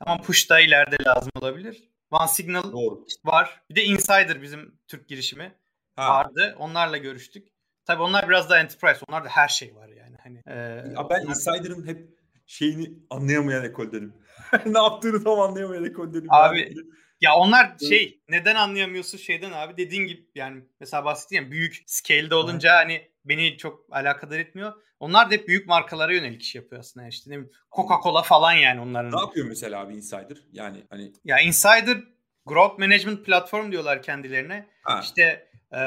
Ama push da ileride lazım olabilir. One Signal Doğru. var. Bir de Insider bizim Türk girişimi ha. vardı. Onlarla görüştük. Tabii onlar biraz daha enterprise. Onlarda her şey var yani. Hani, e, ya ben onlar... Insider'ın hep şeyini anlayamayan ekoldenim. ne yaptığını tam anlayamayan ekoldenim. Abi yani. Ya onlar şey neden anlayamıyorsun şeyden abi dediğin gibi yani mesela bahsettiğim büyük scale'de olunca evet. hani beni çok alakadar etmiyor. Onlar da hep büyük markalara yönelik iş yapıyor aslında. Yani işte Coca-Cola falan yani onların. Ne yapıyor mesela abi Insider? Yani hani Ya Insider Growth Management Platform diyorlar kendilerine. Ha. İşte e,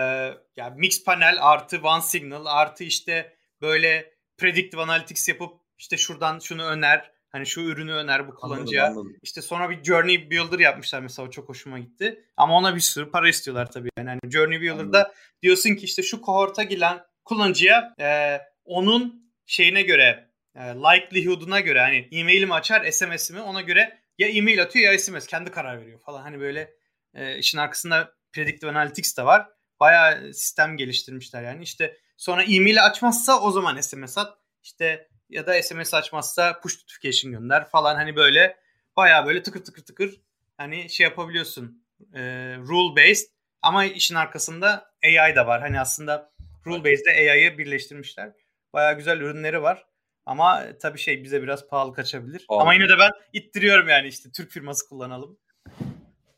ya Mix Panel artı One Signal artı işte böyle predictive analytics yapıp işte şuradan şunu öner. Hani şu ürünü öner bu kullanıcıya. Anladım, anladım. İşte sonra bir Journey Builder yapmışlar mesela o çok hoşuma gitti. Ama ona bir sürü para istiyorlar tabii. Yani hani Journey Builder'da anladım. diyorsun ki işte şu kohorta giren kullanıcıya e, onun şeyine göre e, likelihood'una göre hani e-mailimi açar SMS'imi ona göre ya e-mail atıyor ya SMS kendi karar veriyor falan. Hani böyle e, işin arkasında predictive analytics de var. Bayağı sistem geliştirmişler yani. İşte sonra e-mail açmazsa o zaman SMS at. İşte ya da SMS açmazsa push notification gönder falan hani böyle bayağı böyle tıkır tıkır tıkır hani şey yapabiliyorsun. E, rule based ama işin arkasında AI da var. Hani aslında rule based ile AI'yı birleştirmişler. Bayağı güzel ürünleri var. Ama tabii şey bize biraz pahalı kaçabilir. Pahalı. Ama yine de ben ittiriyorum yani işte Türk firması kullanalım.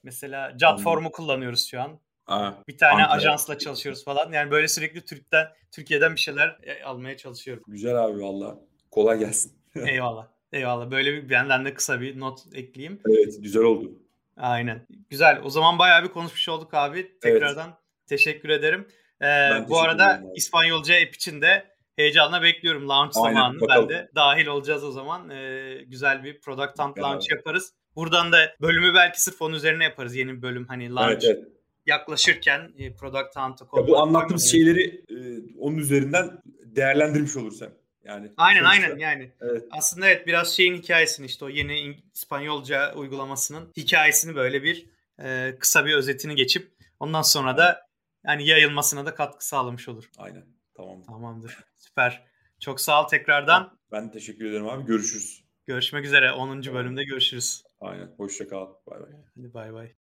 Mesela Jotform'u kullanıyoruz şu an. Aa, bir tane Ankara. ajansla çalışıyoruz falan. Yani böyle sürekli Türk'ten, Türkiye'den bir şeyler e, almaya çalışıyorum. Güzel abi valla. Kolay gelsin. Eyvallah. Eyvallah. Böyle bir benden de kısa bir not ekleyeyim. Evet güzel oldu. Aynen. Güzel. O zaman bayağı bir konuşmuş olduk abi. Tekrardan evet. teşekkür ederim. Ee, bu arada İspanyolca app için de heyecanla bekliyorum launch Aynen, zamanını. Bakalım. Ben de dahil olacağız o zaman. Ee, güzel bir product hunt launch yaparız. Buradan da bölümü belki sırf onun üzerine yaparız. Yeni bir bölüm hani launch evet, evet. yaklaşırken e, product hunt'a konu. Bu anlattığımız şeyleri e, onun üzerinden değerlendirmiş olursan. Yani aynen sonuçta, aynen yani. Evet. Aslında evet biraz şeyin hikayesini işte o yeni İspanyolca uygulamasının hikayesini böyle bir e, kısa bir özetini geçip ondan sonra da yani yayılmasına da katkı sağlamış olur. Aynen. Tamam. Tamamdır. Süper. Çok sağ ol tekrardan. Ben teşekkür ederim abi. Görüşürüz. Görüşmek üzere. 10. bölümde görüşürüz. Aynen. Hoşça kal. Bay bay. Hadi bay bay.